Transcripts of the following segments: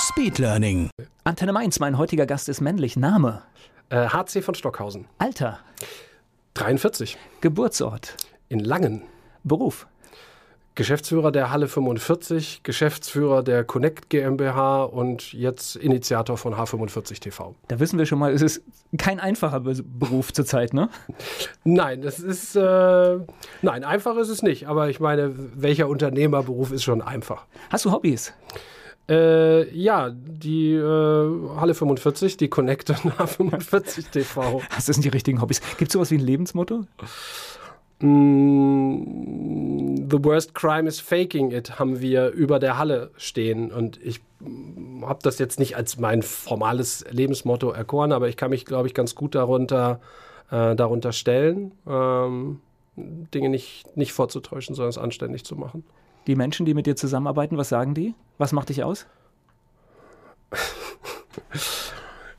Speedlearning. Antenne Mainz, mein heutiger Gast ist männlich. Name, Äh, HC von Stockhausen. Alter, 43. Geburtsort, In Langen. Beruf, Geschäftsführer der Halle 45, Geschäftsführer der Connect GmbH und jetzt Initiator von H45 TV. Da wissen wir schon mal, es ist kein einfacher Be Beruf zurzeit, ne? Nein, das ist äh, nein, einfach ist es nicht. Aber ich meine, welcher Unternehmerberuf ist schon einfach? Hast du Hobbys? Äh, ja, die äh, Halle 45, die Connect und H45 TV. Das sind die richtigen Hobbys. Gibt es sowas wie ein Lebensmotto? Mm, The worst crime is faking it haben wir über der Halle stehen und ich habe das jetzt nicht als mein formales Lebensmotto erkoren, aber ich kann mich, glaube ich, ganz gut darunter, äh, darunter stellen, ähm, Dinge nicht, nicht vorzutäuschen, sondern es anständig zu machen. Die Menschen, die mit dir zusammenarbeiten, was sagen die? Was macht dich aus?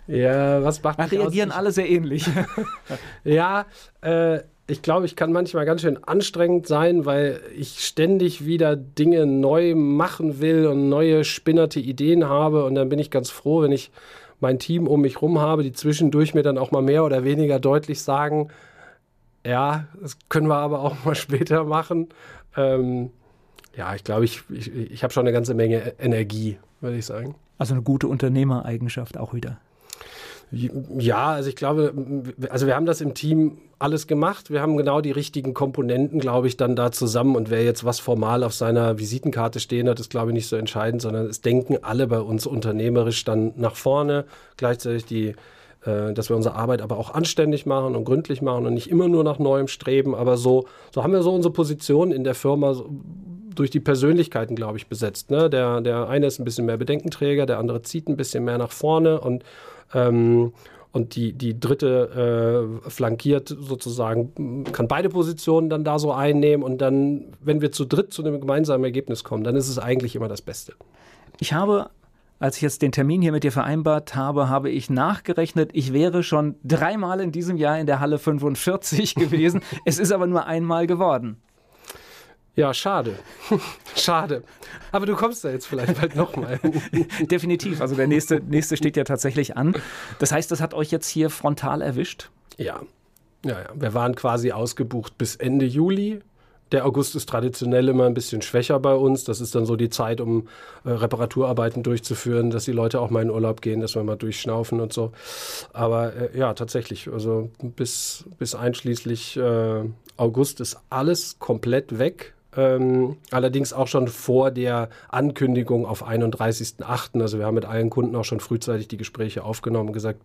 Ja, was macht Da mich aus? reagieren alle sehr ähnlich. Ja, äh, ich glaube, ich kann manchmal ganz schön anstrengend sein, weil ich ständig wieder Dinge neu machen will und neue spinnerte Ideen habe. Und dann bin ich ganz froh, wenn ich mein Team um mich rum habe, die zwischendurch mir dann auch mal mehr oder weniger deutlich sagen, ja, das können wir aber auch mal später machen. Ähm, ja, ich glaube, ich, ich, ich habe schon eine ganze Menge Energie, würde ich sagen. Also eine gute Unternehmereigenschaft auch wieder. Ja, also ich glaube, also wir haben das im Team alles gemacht. Wir haben genau die richtigen Komponenten, glaube ich, dann da zusammen. Und wer jetzt was formal auf seiner Visitenkarte stehen hat, ist, glaube ich, nicht so entscheidend, sondern es denken alle bei uns unternehmerisch dann nach vorne. Gleichzeitig die, äh, dass wir unsere Arbeit aber auch anständig machen und gründlich machen und nicht immer nur nach Neuem streben. Aber so, so haben wir so unsere Position in der Firma durch die Persönlichkeiten, glaube ich, besetzt. Ne? Der, der eine ist ein bisschen mehr Bedenkenträger, der andere zieht ein bisschen mehr nach vorne und ähm, und die, die dritte äh, flankiert sozusagen, kann beide Positionen dann da so einnehmen. Und dann, wenn wir zu dritt zu einem gemeinsamen Ergebnis kommen, dann ist es eigentlich immer das Beste. Ich habe, als ich jetzt den Termin hier mit dir vereinbart habe, habe ich nachgerechnet, ich wäre schon dreimal in diesem Jahr in der Halle 45 gewesen. es ist aber nur einmal geworden. Ja, schade. schade. Aber du kommst da jetzt vielleicht bald nochmal. Definitiv. Also der nächste, nächste steht ja tatsächlich an. Das heißt, das hat euch jetzt hier frontal erwischt? ja. Ja, ja. Wir waren quasi ausgebucht bis Ende Juli. Der August ist traditionell immer ein bisschen schwächer bei uns. Das ist dann so die Zeit, um äh, Reparaturarbeiten durchzuführen, dass die Leute auch mal in Urlaub gehen, dass wir mal durchschnaufen und so. Aber äh, ja, tatsächlich, also bis, bis einschließlich äh, August ist alles komplett weg. Ähm, allerdings auch schon vor der Ankündigung auf 31.08. Also wir haben mit allen Kunden auch schon frühzeitig die Gespräche aufgenommen und gesagt,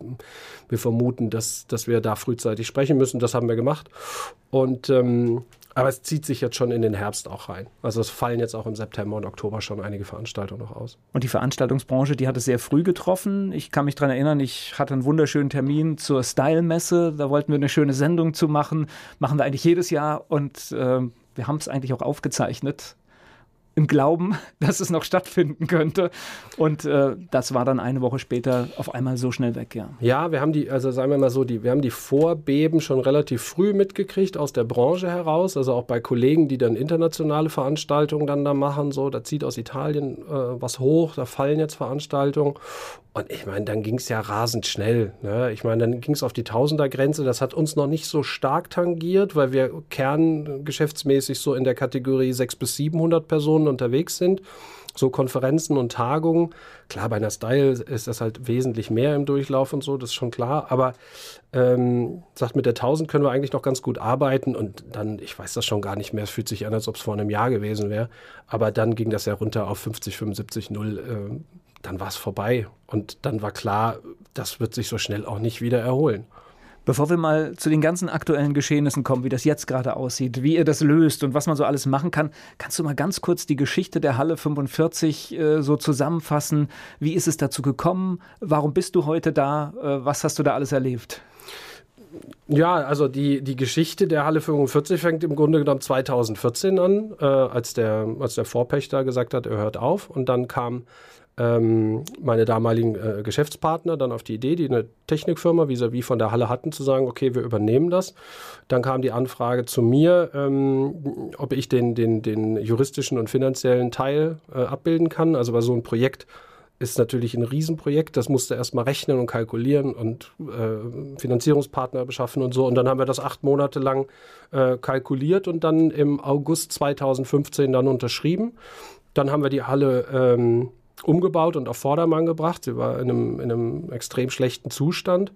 wir vermuten, dass, dass wir da frühzeitig sprechen müssen. Das haben wir gemacht. Und ähm, aber es zieht sich jetzt schon in den Herbst auch rein. Also es fallen jetzt auch im September und Oktober schon einige Veranstaltungen noch aus. Und die Veranstaltungsbranche, die hat es sehr früh getroffen. Ich kann mich daran erinnern, ich hatte einen wunderschönen Termin zur Style-Messe. Da wollten wir eine schöne Sendung zu machen. Machen wir eigentlich jedes Jahr und äh, wir haben es eigentlich auch aufgezeichnet. Im Glauben, dass es noch stattfinden könnte. Und äh, das war dann eine Woche später auf einmal so schnell weg, ja. Ja, wir haben die, also sagen wir mal so, die, wir haben die Vorbeben schon relativ früh mitgekriegt aus der Branche heraus, also auch bei Kollegen, die dann internationale Veranstaltungen dann da machen, so, da zieht aus Italien äh, was hoch, da fallen jetzt Veranstaltungen. Und ich meine, dann ging es ja rasend schnell. Ne? Ich meine, dann ging es auf die Tausendergrenze. Das hat uns noch nicht so stark tangiert, weil wir kerngeschäftsmäßig so in der Kategorie 600 bis 700 Personen unterwegs sind. So Konferenzen und Tagungen. Klar, bei einer Style ist das halt wesentlich mehr im Durchlauf und so, das ist schon klar. Aber ähm, sagt, mit der 1000 können wir eigentlich noch ganz gut arbeiten. Und dann, ich weiß das schon gar nicht mehr, es fühlt sich an, als ob es vor einem Jahr gewesen wäre. Aber dann ging das ja runter auf 50, 75, 0. Äh, dann war es vorbei. Und dann war klar, das wird sich so schnell auch nicht wieder erholen. Bevor wir mal zu den ganzen aktuellen Geschehnissen kommen, wie das jetzt gerade aussieht, wie ihr das löst und was man so alles machen kann, kannst du mal ganz kurz die Geschichte der Halle 45 äh, so zusammenfassen? Wie ist es dazu gekommen? Warum bist du heute da? Äh, was hast du da alles erlebt? Ja, also die, die Geschichte der Halle 45 fängt im Grunde genommen 2014 an, äh, als, der, als der Vorpächter gesagt hat, er hört auf. Und dann kam ähm, meine damaligen äh, Geschäftspartner dann auf die Idee, die eine Technikfirma vis-à-vis von der Halle hatten, zu sagen, okay, wir übernehmen das. Dann kam die Anfrage zu mir, ähm, ob ich den, den, den juristischen und finanziellen Teil äh, abbilden kann. Also bei so einem Projekt ist natürlich ein Riesenprojekt. Das musste erstmal rechnen und kalkulieren und äh, Finanzierungspartner beschaffen und so. Und dann haben wir das acht Monate lang äh, kalkuliert und dann im August 2015 dann unterschrieben. Dann haben wir die Halle ähm, umgebaut und auf Vordermann gebracht. Sie war in einem, in einem extrem schlechten Zustand.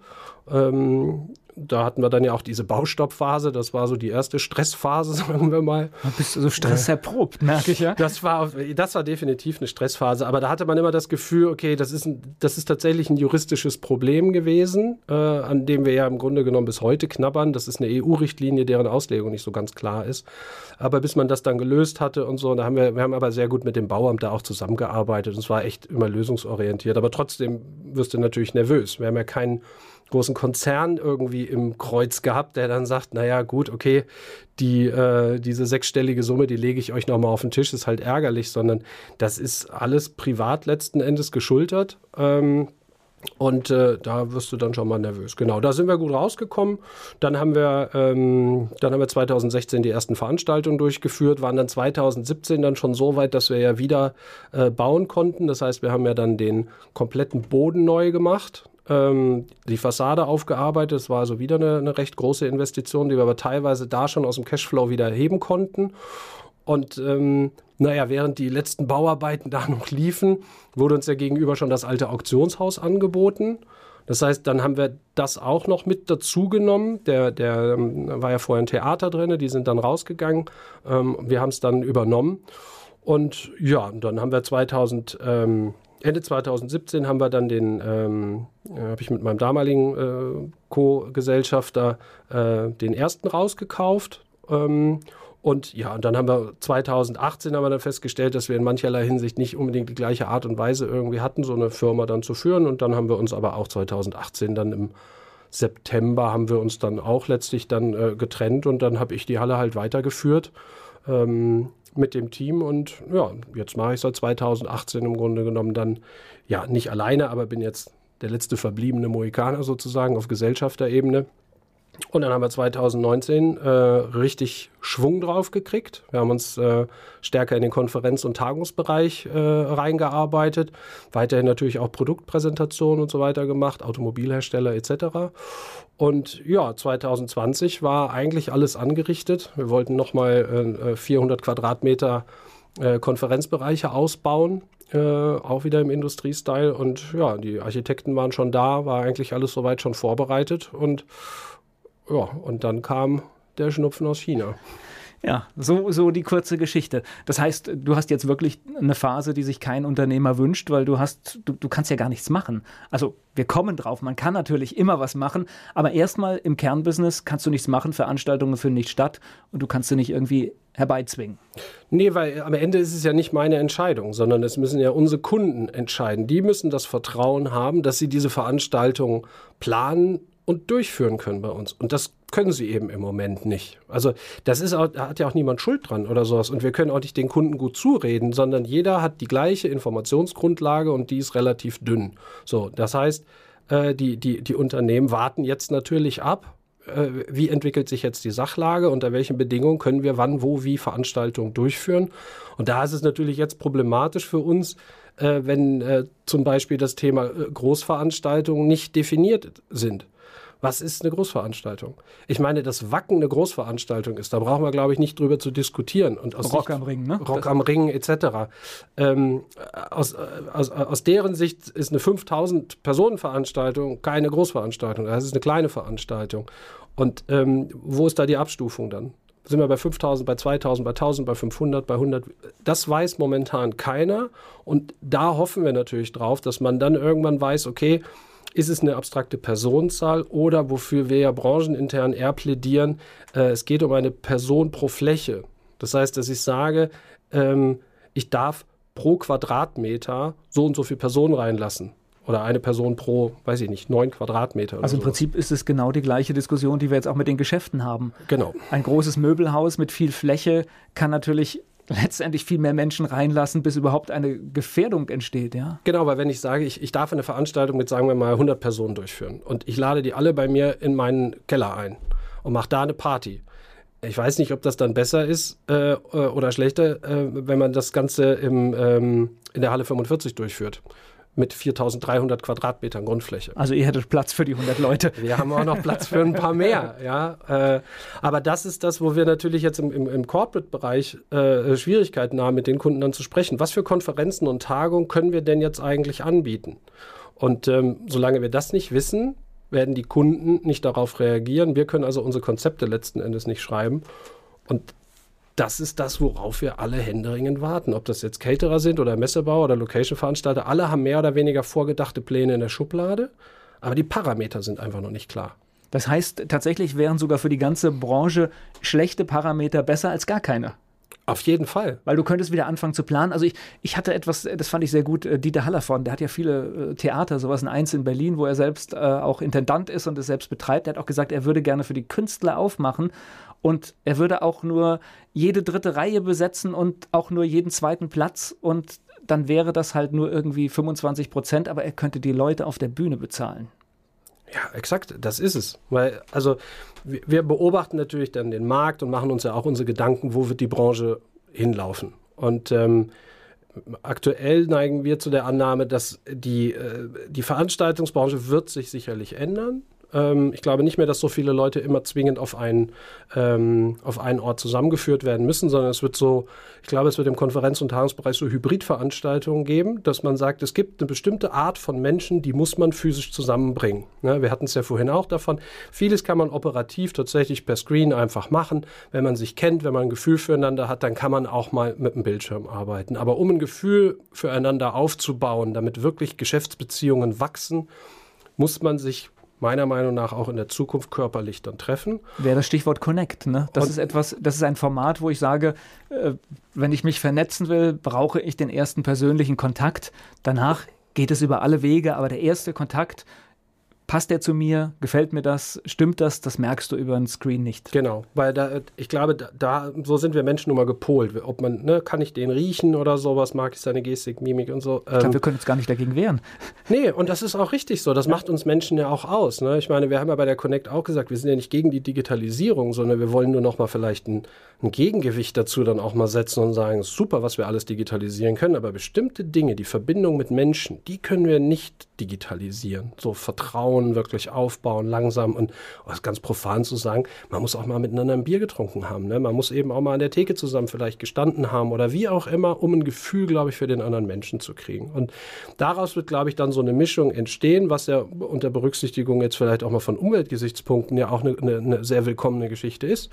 Ähm, da hatten wir dann ja auch diese Baustoppphase. Das war so die erste Stressphase, sagen wir mal. Da bist du so stresserprobt, merke ich ja. Das war, das war definitiv eine Stressphase. Aber da hatte man immer das Gefühl, okay, das ist, ein, das ist tatsächlich ein juristisches Problem gewesen, äh, an dem wir ja im Grunde genommen bis heute knabbern. Das ist eine EU-Richtlinie, deren Auslegung nicht so ganz klar ist. Aber bis man das dann gelöst hatte und so, da haben wir, wir haben aber sehr gut mit dem Bauamt da auch zusammengearbeitet. Und es war echt immer lösungsorientiert. Aber trotzdem wirst du natürlich nervös. Wir haben ja keinen großen Konzern irgendwie im Kreuz gehabt, der dann sagt, naja gut, okay, die, äh, diese sechsstellige Summe, die lege ich euch nochmal auf den Tisch, ist halt ärgerlich, sondern das ist alles privat letzten Endes geschultert. Ähm, und äh, da wirst du dann schon mal nervös. Genau, da sind wir gut rausgekommen. Dann haben wir, ähm, dann haben wir 2016 die ersten Veranstaltungen durchgeführt, waren dann 2017 dann schon so weit, dass wir ja wieder äh, bauen konnten. Das heißt, wir haben ja dann den kompletten Boden neu gemacht ähm, die Fassade aufgearbeitet. Das war also wieder eine, eine recht große Investition, die wir aber teilweise da schon aus dem Cashflow wieder heben konnten. Und ähm, naja, während die letzten Bauarbeiten da noch liefen, wurde uns ja gegenüber schon das alte Auktionshaus angeboten. Das heißt, dann haben wir das auch noch mit dazu genommen. Der, der ähm, war ja vorher ein Theater drin, die sind dann rausgegangen. Ähm, wir haben es dann übernommen. Und ja, dann haben wir 2000. Ähm, Ende 2017 haben wir dann den, ähm, äh, habe ich mit meinem damaligen äh, Co-Gesellschafter äh, den ersten rausgekauft. Ähm, und ja, und dann haben wir 2018 haben wir dann festgestellt, dass wir in mancherlei Hinsicht nicht unbedingt die gleiche Art und Weise irgendwie hatten, so eine Firma dann zu führen. Und dann haben wir uns aber auch 2018 dann im September haben wir uns dann auch letztlich dann äh, getrennt und dann habe ich die Halle halt weitergeführt. Ähm, mit dem Team und ja, jetzt mache ich seit 2018 im Grunde genommen dann, ja, nicht alleine, aber bin jetzt der letzte verbliebene Mohikaner sozusagen auf Gesellschafterebene. Und dann haben wir 2019 äh, richtig Schwung drauf gekriegt. Wir haben uns äh, stärker in den Konferenz- und Tagungsbereich äh, reingearbeitet. Weiterhin natürlich auch Produktpräsentationen und so weiter gemacht, Automobilhersteller etc. Und ja, 2020 war eigentlich alles angerichtet. Wir wollten nochmal 400 äh, Quadratmeter äh, Konferenzbereiche ausbauen. Äh, auch wieder im Industriestyle und ja, die Architekten waren schon da, war eigentlich alles soweit schon vorbereitet und ja, und dann kam der Schnupfen aus China. Ja, so, so die kurze Geschichte. Das heißt, du hast jetzt wirklich eine Phase, die sich kein Unternehmer wünscht, weil du hast, du, du kannst ja gar nichts machen. Also wir kommen drauf, man kann natürlich immer was machen, aber erstmal im Kernbusiness kannst du nichts machen, Veranstaltungen finden nicht statt und du kannst sie nicht irgendwie herbeizwingen. Nee, weil am Ende ist es ja nicht meine Entscheidung, sondern es müssen ja unsere Kunden entscheiden. Die müssen das Vertrauen haben, dass sie diese Veranstaltung planen, und durchführen können bei uns. Und das können sie eben im Moment nicht. Also das ist auch, da hat ja auch niemand Schuld dran oder sowas. Und wir können auch nicht den Kunden gut zureden, sondern jeder hat die gleiche Informationsgrundlage und die ist relativ dünn. So, das heißt, äh, die, die, die Unternehmen warten jetzt natürlich ab, äh, wie entwickelt sich jetzt die Sachlage, unter welchen Bedingungen können wir wann, wo, wie Veranstaltungen durchführen. Und da ist es natürlich jetzt problematisch für uns, äh, wenn zum Beispiel das Thema Großveranstaltungen nicht definiert sind. Was ist eine Großveranstaltung? Ich meine, dass Wacken eine Großveranstaltung ist, da brauchen wir, glaube ich, nicht drüber zu diskutieren. Und aus Rock Sicht, am Ring, ne? Rock am Ring etc. Ähm, aus, aus, aus deren Sicht ist eine 5000 Personen Veranstaltung keine Großveranstaltung. Das ist eine kleine Veranstaltung. Und ähm, wo ist da die Abstufung dann? Sind wir bei 5000, bei 2000, bei 1000, bei 500, bei 100? Das weiß momentan keiner. Und da hoffen wir natürlich drauf, dass man dann irgendwann weiß, okay, ist es eine abstrakte Personenzahl oder wofür wir ja branchenintern eher plädieren, äh, es geht um eine Person pro Fläche. Das heißt, dass ich sage, ähm, ich darf pro Quadratmeter so und so viele Personen reinlassen. Oder eine Person pro, weiß ich nicht, neun Quadratmeter. also im sowas. Prinzip ist es genau die gleiche Diskussion, die wir jetzt auch mit den Geschäften haben. Genau. Ein großes Möbelhaus mit viel Fläche kann natürlich letztendlich viel mehr Menschen reinlassen, bis überhaupt eine Gefährdung entsteht, ja? Genau, weil wenn ich sage, ich, ich darf eine Veranstaltung mit, sagen wir mal, 100 Personen durchführen und ich lade die alle bei mir in meinen Keller ein und mache da eine Party. Ich weiß nicht, ob das dann besser ist äh, oder schlechter, äh, wenn man das Ganze im, ähm, in der Halle 45 durchführt mit 4300 Quadratmetern Grundfläche. Also ihr hättet Platz für die 100 Leute. Wir haben auch noch Platz für ein paar mehr. Ja, äh, aber das ist das, wo wir natürlich jetzt im, im, im Corporate-Bereich äh, Schwierigkeiten haben, mit den Kunden dann zu sprechen. Was für Konferenzen und Tagungen können wir denn jetzt eigentlich anbieten? Und ähm, solange wir das nicht wissen, werden die Kunden nicht darauf reagieren. Wir können also unsere Konzepte letzten Endes nicht schreiben. Und das ist das, worauf wir alle händeringend warten. Ob das jetzt Caterer sind oder Messebauer oder Location-Veranstalter, alle haben mehr oder weniger vorgedachte Pläne in der Schublade, aber die Parameter sind einfach noch nicht klar. Das heißt, tatsächlich wären sogar für die ganze Branche schlechte Parameter besser als gar keine. Auf jeden Fall. Weil du könntest wieder anfangen zu planen. Also ich, ich hatte etwas, das fand ich sehr gut, äh, Dieter Hallervorden, der hat ja viele äh, Theater, sowas in Eins in Berlin, wo er selbst äh, auch Intendant ist und es selbst betreibt. Er hat auch gesagt, er würde gerne für die Künstler aufmachen und er würde auch nur jede dritte Reihe besetzen und auch nur jeden zweiten Platz. Und dann wäre das halt nur irgendwie 25 Prozent, aber er könnte die Leute auf der Bühne bezahlen. Ja, exakt, das ist es. Weil, also, wir beobachten natürlich dann den Markt und machen uns ja auch unsere Gedanken, wo wird die Branche hinlaufen. Und ähm, aktuell neigen wir zu der Annahme, dass die, äh, die Veranstaltungsbranche wird sich sicherlich ändern. Ähm, ich glaube nicht mehr, dass so viele Leute immer zwingend auf einen, ähm, auf einen Ort zusammengeführt werden müssen, sondern es wird so, ich glaube, es wird im Konferenz- und Tagungsbereich so Hybridveranstaltungen geben, dass man sagt, es gibt eine bestimmte Art von Menschen, die muss man physisch zusammenbringen. Ne? Wir hatten es ja vorhin auch davon. Vieles kann man operativ tatsächlich per Screen einfach machen. Wenn man sich kennt, wenn man ein Gefühl füreinander hat, dann kann man auch mal mit dem Bildschirm arbeiten. Aber um ein Gefühl füreinander aufzubauen, damit wirklich Geschäftsbeziehungen wachsen, muss man sich meiner Meinung nach auch in der Zukunft körperlich dann treffen. Wäre das Stichwort Connect. Ne? Das Und ist etwas, das ist ein Format, wo ich sage, äh, wenn ich mich vernetzen will, brauche ich den ersten persönlichen Kontakt. Danach geht es über alle Wege, aber der erste Kontakt passt der zu mir, gefällt mir das, stimmt das, das merkst du über ein Screen nicht. Genau, weil da, ich glaube, da, da so sind wir Menschen nun mal gepolt. Ob man, ne, kann ich den riechen oder sowas, mag ich seine Gestik, Mimik und so. Ich glaube, ähm, wir können uns gar nicht dagegen wehren. Nee, und das ist auch richtig so. Das macht uns Menschen ja auch aus. Ne? Ich meine, wir haben ja bei der Connect auch gesagt, wir sind ja nicht gegen die Digitalisierung, sondern wir wollen nur noch mal vielleicht ein, ein Gegengewicht dazu dann auch mal setzen und sagen, super, was wir alles digitalisieren können, aber bestimmte Dinge, die Verbindung mit Menschen, die können wir nicht digitalisieren. So Vertrauen wirklich aufbauen, langsam und oh, ganz profan zu sagen, man muss auch mal miteinander ein Bier getrunken haben. Ne? Man muss eben auch mal an der Theke zusammen vielleicht gestanden haben oder wie auch immer, um ein Gefühl, glaube ich, für den anderen Menschen zu kriegen. Und daraus wird, glaube ich, dann so eine Mischung entstehen, was ja unter Berücksichtigung jetzt vielleicht auch mal von Umweltgesichtspunkten ja auch eine, eine, sehr willkommene Geschichte ist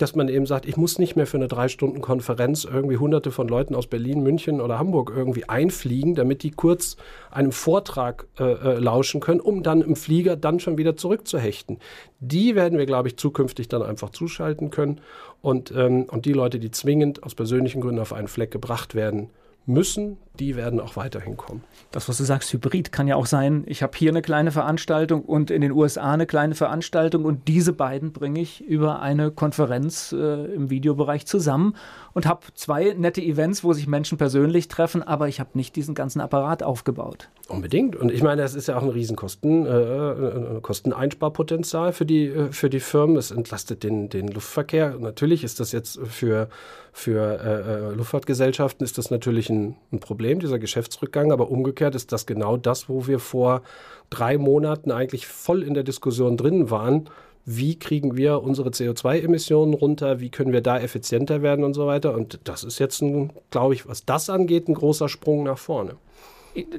dass man eben sagt, ich muss nicht mehr für eine drei Stunden Konferenz irgendwie hunderte von Leuten aus Berlin, München oder Hamburg irgendwie einfliegen, damit die kurz einem Vortrag äh, äh, lauschen können, um dann im Flieger dann schon wieder zurückzuhechten. Die werden wir, glaube ich, zukünftig dann einfach zuschalten können und, ähm, und die Leute, die zwingend aus persönlichen Gründen auf einen Fleck gebracht werden müssen, die werden auch weiterhin kommen. Das, was du sagst, Hybrid kann ja auch sein, ich habe hier eine kleine Veranstaltung und in den USA eine kleine Veranstaltung und diese beiden bringe ich über eine Konferenz äh, im Videobereich zusammen und habe zwei nette Events, wo sich Menschen persönlich treffen, aber ich habe nicht diesen ganzen Apparat aufgebaut. Unbedingt. Und ich meine, das ist ja auch ein Riesenkosten, äh, äh, Kosteneinsparpotenzial für die, äh, für die Firmen. Es entlastet den, den Luftverkehr. Natürlich ist das jetzt für, für äh, äh, Luftfahrtgesellschaften ist das natürlich ein, ein Problem, dieser Geschäftsrückgang. Aber umgekehrt ist das genau das, wo wir vor drei Monaten eigentlich voll in der Diskussion drin waren wie kriegen wir unsere CO2-Emissionen runter, wie können wir da effizienter werden und so weiter. Und das ist jetzt, glaube ich, was das angeht, ein großer Sprung nach vorne.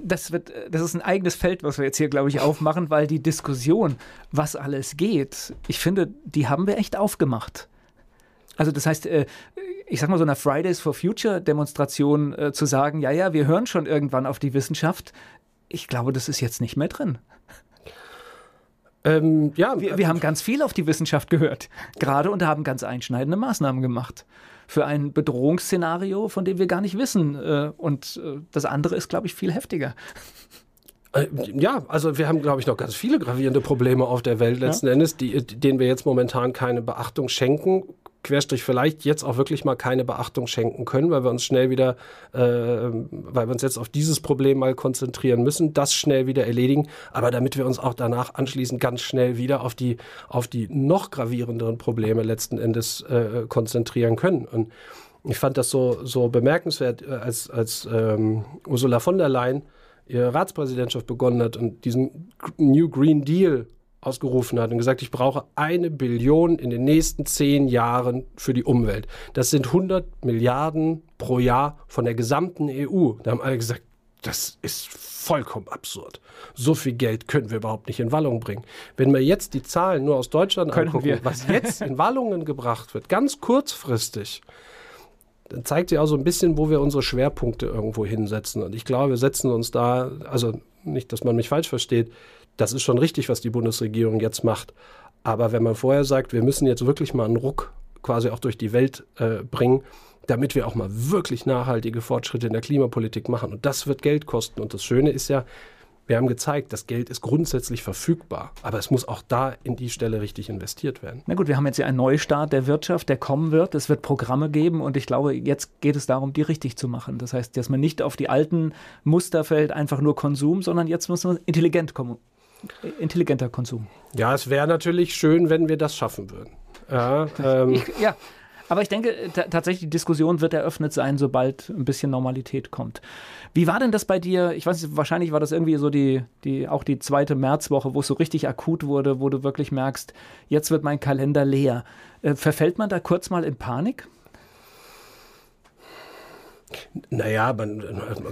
Das, wird, das ist ein eigenes Feld, was wir jetzt hier, glaube ich, aufmachen, weil die Diskussion, was alles geht, ich finde, die haben wir echt aufgemacht. Also das heißt, äh, ich sag mal so einer Fridays for Future Demonstration äh, zu sagen, ja, ja, wir hören schon irgendwann auf die Wissenschaft, ich glaube, das ist jetzt nicht mehr drin. Ähm, ja, wir, wir haben ganz viel auf die Wissenschaft gehört, gerade und haben ganz einschneidende Maßnahmen gemacht für ein Bedrohungsszenario, von dem wir gar nicht wissen. Äh, und das andere ist, glaube ich, viel heftiger. Ja, also wir haben, glaube ich, noch ganz viele gravierende Probleme auf der Welt letzten ja. Endes, die, denen wir jetzt momentan keine Beachtung schenken. Querstrich vielleicht jetzt auch wirklich mal keine Beachtung schenken können, weil wir uns schnell wieder, äh, weil wir uns jetzt auf dieses Problem mal konzentrieren müssen, das schnell wieder erledigen, aber damit wir uns auch danach anschließend ganz schnell wieder auf die, auf die noch gravierenderen Probleme letzten Endes äh, konzentrieren können. Und ich fand das so, so bemerkenswert, äh, als, als ähm, Ursula von der Leyen ihre Ratspräsidentschaft begonnen hat und diesen New Green Deal ausgerufen hat und gesagt, ich brauche eine Billion in den nächsten zehn Jahren für die Umwelt. Das sind 100 Milliarden pro Jahr von der gesamten EU. Da haben alle gesagt, das ist vollkommen absurd. So viel Geld können wir überhaupt nicht in Wallung bringen. Wenn wir jetzt die Zahlen nur aus Deutschland können angucken, wir. was jetzt in Wallungen gebracht wird, ganz kurzfristig, dann zeigt sie auch so ein bisschen, wo wir unsere Schwerpunkte irgendwo hinsetzen. Und ich glaube, wir setzen uns da, also nicht, dass man mich falsch versteht, das ist schon richtig, was die Bundesregierung jetzt macht. Aber wenn man vorher sagt, wir müssen jetzt wirklich mal einen Ruck quasi auch durch die Welt äh, bringen, damit wir auch mal wirklich nachhaltige Fortschritte in der Klimapolitik machen. Und das wird Geld kosten. Und das Schöne ist ja, wir haben gezeigt, das Geld ist grundsätzlich verfügbar, aber es muss auch da in die Stelle richtig investiert werden. Na gut, wir haben jetzt ja einen Neustart der Wirtschaft, der kommen wird. Es wird Programme geben und ich glaube, jetzt geht es darum, die richtig zu machen. Das heißt, dass man nicht auf die alten Muster fällt, einfach nur Konsum, sondern jetzt muss man intelligent kommen intelligenter Konsum. Ja, es wäre natürlich schön, wenn wir das schaffen würden. Ja, ähm. ich, ja. aber ich denke, tatsächlich die Diskussion wird eröffnet sein, sobald ein bisschen Normalität kommt. Wie war denn das bei dir? Ich weiß nicht, wahrscheinlich war das irgendwie so die, die, auch die zweite Märzwoche, wo es so richtig akut wurde, wo du wirklich merkst, jetzt wird mein Kalender leer. Äh, verfällt man da kurz mal in Panik? Naja, man,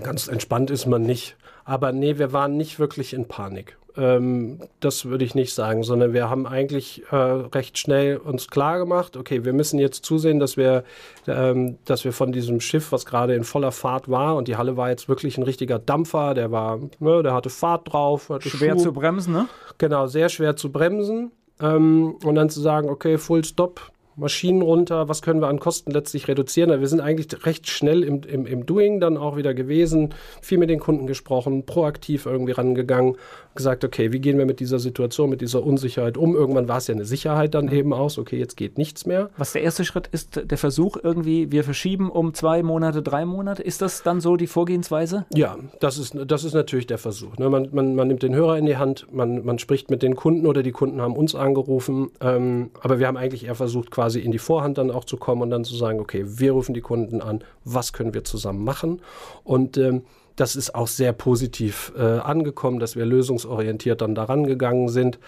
ganz entspannt ist man nicht. Aber nee, wir waren nicht wirklich in Panik. Ähm, das würde ich nicht sagen, sondern wir haben eigentlich äh, recht schnell uns klar gemacht, okay, wir müssen jetzt zusehen, dass wir, ähm, dass wir von diesem Schiff, was gerade in voller Fahrt war, und die Halle war jetzt wirklich ein richtiger Dampfer, der war, ne, der hatte Fahrt drauf. Hatte schwer Schub. zu bremsen, ne? Genau, sehr schwer zu bremsen. Ähm, und dann zu sagen, okay, Full Stop, Maschinen runter, was können wir an Kosten letztlich reduzieren. Wir sind eigentlich recht schnell im, im, im Doing dann auch wieder gewesen, viel mit den Kunden gesprochen, proaktiv irgendwie rangegangen, gesagt, okay, wie gehen wir mit dieser Situation, mit dieser Unsicherheit um? Irgendwann war es ja eine Sicherheit dann eben aus, okay, jetzt geht nichts mehr. Was der erste Schritt ist, der Versuch irgendwie, wir verschieben um zwei Monate, drei Monate. Ist das dann so die Vorgehensweise? Ja, das ist, das ist natürlich der Versuch. Ne? Man, man, man nimmt den Hörer in die Hand, man, man spricht mit den Kunden oder die Kunden haben uns angerufen, ähm, aber wir haben eigentlich eher versucht, quasi quasi in die Vorhand dann auch zu kommen und dann zu sagen, okay, wir rufen die Kunden an, was können wir zusammen machen? Und ähm, das ist auch sehr positiv äh, angekommen, dass wir lösungsorientiert dann daran gegangen sind.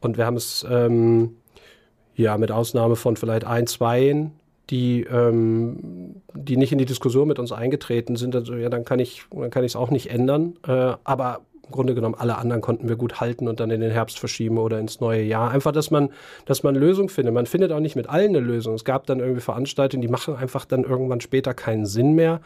Und wir haben es ähm, ja mit Ausnahme von vielleicht ein, zwei, die, ähm, die nicht in die Diskussion mit uns eingetreten sind, also ja, dann kann ich, dann kann ich es auch nicht ändern. Äh, aber im Grunde genommen alle anderen konnten wir gut halten und dann in den Herbst verschieben oder ins neue Jahr. Einfach, dass man, dass man Lösungen findet. Man findet auch nicht mit allen eine Lösung. Es gab dann irgendwie Veranstaltungen, die machen einfach dann irgendwann später keinen Sinn mehr.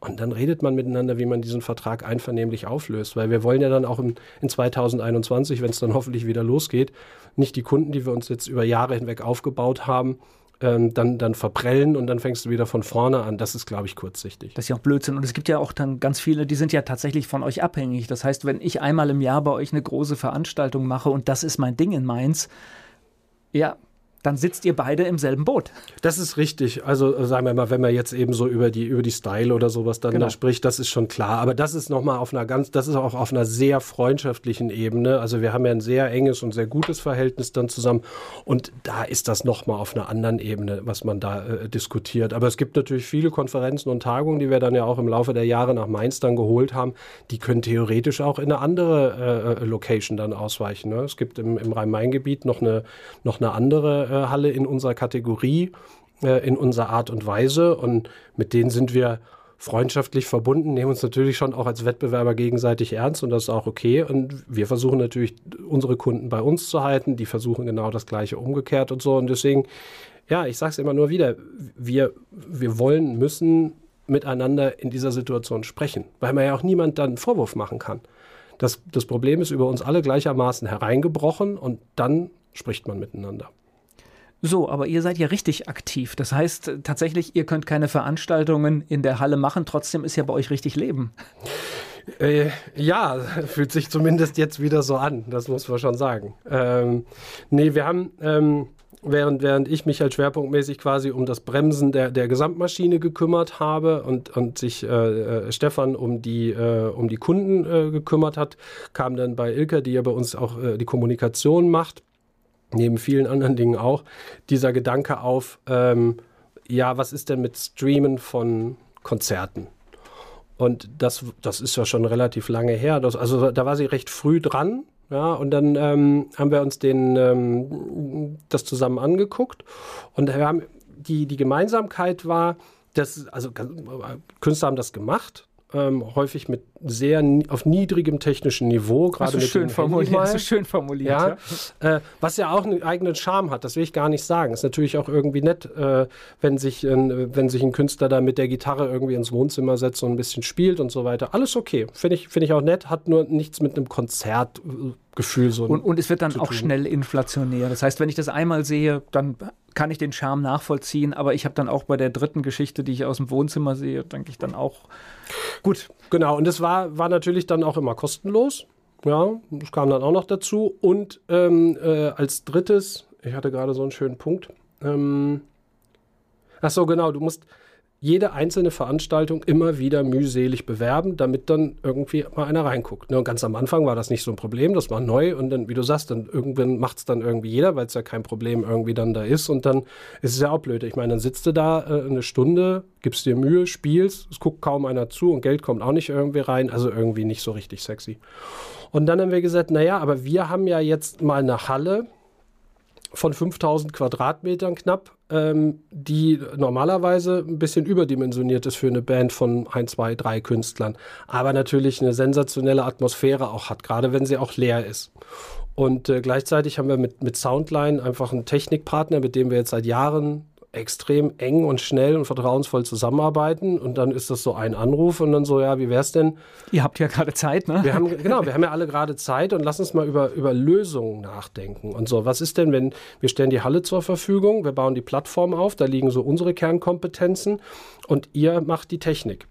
Und dann redet man miteinander, wie man diesen Vertrag einvernehmlich auflöst. Weil wir wollen ja dann auch in, in 2021, wenn es dann hoffentlich wieder losgeht, nicht die Kunden, die wir uns jetzt über Jahre hinweg aufgebaut haben, ähm, dann, dann verprellen und dann fängst du wieder von vorne an. Das ist, glaube ich, kurzsichtig. Das ist ja auch Blödsinn. Und es gibt ja auch dann ganz viele, die sind ja tatsächlich von euch abhängig. Das heißt, wenn ich einmal im Jahr bei euch eine große Veranstaltung mache und das ist mein Ding in Mainz, ja, dann sitzt ihr beide im selben Boot. Das ist richtig. Also äh, sagen wir mal, wenn man jetzt eben so über die, über die Style oder sowas dann genau. da spricht, das ist schon klar. Aber das ist nochmal auf einer ganz, das ist auch auf einer sehr freundschaftlichen Ebene. Also wir haben ja ein sehr enges und sehr gutes Verhältnis dann zusammen. Und da ist das nochmal auf einer anderen Ebene, was man da äh, diskutiert. Aber es gibt natürlich viele Konferenzen und Tagungen, die wir dann ja auch im Laufe der Jahre nach Mainz dann geholt haben. Die können theoretisch auch in eine andere äh, äh Location dann ausweichen. Ne? Es gibt im, im Rhein-Main-Gebiet noch eine, noch eine andere Halle in unserer Kategorie, äh, in unserer Art und Weise. Und mit denen sind wir freundschaftlich verbunden, nehmen uns natürlich schon auch als Wettbewerber gegenseitig ernst und das ist auch okay. Und wir versuchen natürlich, unsere Kunden bei uns zu halten. Die versuchen genau das Gleiche umgekehrt und so. Und deswegen, ja, ich sage es immer nur wieder, wir, wir wollen, müssen miteinander in dieser Situation sprechen, weil man ja auch niemand dann einen Vorwurf machen kann Das, das Problem ist über uns alle gleichermaßen hereingebrochen und dann spricht man miteinander. So, aber ihr seid ja richtig aktiv. Das heißt tatsächlich, ihr könnt keine Veranstaltungen in der Halle machen, trotzdem ist ja bei euch richtig Leben. Äh, ja, fühlt sich zumindest jetzt wieder so an, das muss man schon sagen. Ähm, nee, wir haben, ähm, während, während ich mich halt schwerpunktmäßig quasi um das Bremsen der, der Gesamtmaschine gekümmert habe und, und sich äh, äh, Stefan um die, äh, um die Kunden äh, gekümmert hat, kam dann bei Ilka, die ja bei uns auch äh, die Kommunikation macht, neben vielen anderen Dingen auch, dieser Gedanke auf, ähm, ja, was ist denn mit Streamen von Konzerten? Und das, das ist ja schon relativ lange her. Das, also da war sie recht früh dran. Ja, und dann ähm, haben wir uns den, ähm, das zusammen angeguckt. Und wir haben, die, die Gemeinsamkeit war, dass, also Künstler haben das gemacht, ähm, häufig mit sehr auf niedrigem technischen Niveau, gerade mit schön formuliert. Du schön formuliert. Ja. Äh, was ja auch einen eigenen Charme hat, das will ich gar nicht sagen. Ist natürlich auch irgendwie nett, äh, wenn, sich, äh, wenn sich ein Künstler da mit der Gitarre irgendwie ins Wohnzimmer setzt und ein bisschen spielt und so weiter. Alles okay. Finde ich, find ich auch nett, hat nur nichts mit einem Konzertgefühl so. Und, und es wird dann auch schnell inflationär. Das heißt, wenn ich das einmal sehe, dann kann ich den Charme nachvollziehen, aber ich habe dann auch bei der dritten Geschichte, die ich aus dem Wohnzimmer sehe, denke ich dann auch. Gut, genau. Und das war, war natürlich dann auch immer kostenlos. Ja, das kam dann auch noch dazu. Und ähm, äh, als drittes, ich hatte gerade so einen schönen Punkt. Ähm, ach so, genau, du musst, jede einzelne Veranstaltung immer wieder mühselig bewerben, damit dann irgendwie mal einer reinguckt. Ne? Und ganz am Anfang war das nicht so ein Problem, das war neu und dann, wie du sagst, dann irgendwann macht es dann irgendwie jeder, weil es ja kein Problem irgendwie dann da ist und dann ist es ja auch blöd. Ich meine, dann sitzt du da äh, eine Stunde, gibst dir Mühe, spielst, es guckt kaum einer zu und Geld kommt auch nicht irgendwie rein, also irgendwie nicht so richtig sexy. Und dann haben wir gesagt, naja, aber wir haben ja jetzt mal eine Halle, von 5000 Quadratmetern knapp, ähm, die normalerweise ein bisschen überdimensioniert ist für eine Band von ein, zwei, drei Künstlern, aber natürlich eine sensationelle Atmosphäre auch hat, gerade wenn sie auch leer ist. Und äh, gleichzeitig haben wir mit, mit Soundline einfach einen Technikpartner, mit dem wir jetzt seit Jahren extrem eng und schnell und vertrauensvoll zusammenarbeiten und dann ist das so ein Anruf und dann so, ja, wie wär's denn? Ihr habt ja gerade Zeit, ne? Wir haben, genau, wir haben ja alle gerade Zeit und lass uns mal über, über Lösungen nachdenken und so. Was ist denn, wenn wir stellen die Halle zur Verfügung, wir bauen die Plattform auf, da liegen so unsere Kernkompetenzen und ihr macht die Technik.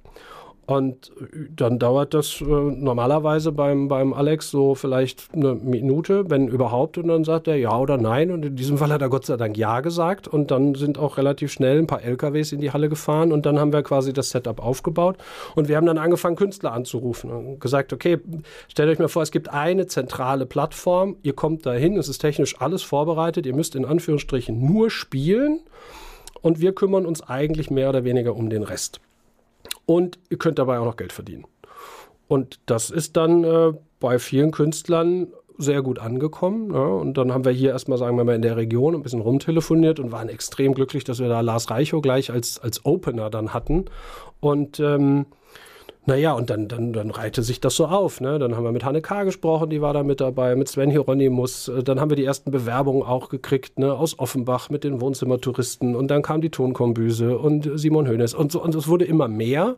Und dann dauert das äh, normalerweise beim, beim Alex so vielleicht eine Minute, wenn überhaupt. Und dann sagt er ja oder nein. Und in diesem Fall hat er Gott sei Dank ja gesagt. Und dann sind auch relativ schnell ein paar LKWs in die Halle gefahren. Und dann haben wir quasi das Setup aufgebaut. Und wir haben dann angefangen, Künstler anzurufen und gesagt, okay, stellt euch mal vor, es gibt eine zentrale Plattform. Ihr kommt dahin, es ist technisch alles vorbereitet. Ihr müsst in Anführungsstrichen nur spielen. Und wir kümmern uns eigentlich mehr oder weniger um den Rest und ihr könnt dabei auch noch Geld verdienen. Und das ist dann äh, bei vielen Künstlern sehr gut angekommen. Ja. Und dann haben wir hier erstmal, sagen wir mal, in der Region ein bisschen rumtelefoniert und waren extrem glücklich, dass wir da Lars Reichow gleich als, als Opener dann hatten. Und ähm, naja, und dann, dann, dann reihte sich das so auf. Ne? Dann haben wir mit Hanne K. gesprochen, die war da mit dabei, mit Sven Hieronymus. Äh, dann haben wir die ersten Bewerbungen auch gekriegt, ne? aus Offenbach mit den Wohnzimmertouristen. Und dann kam die Tonkombüse und Simon Hönes. Und, so, und es wurde immer mehr.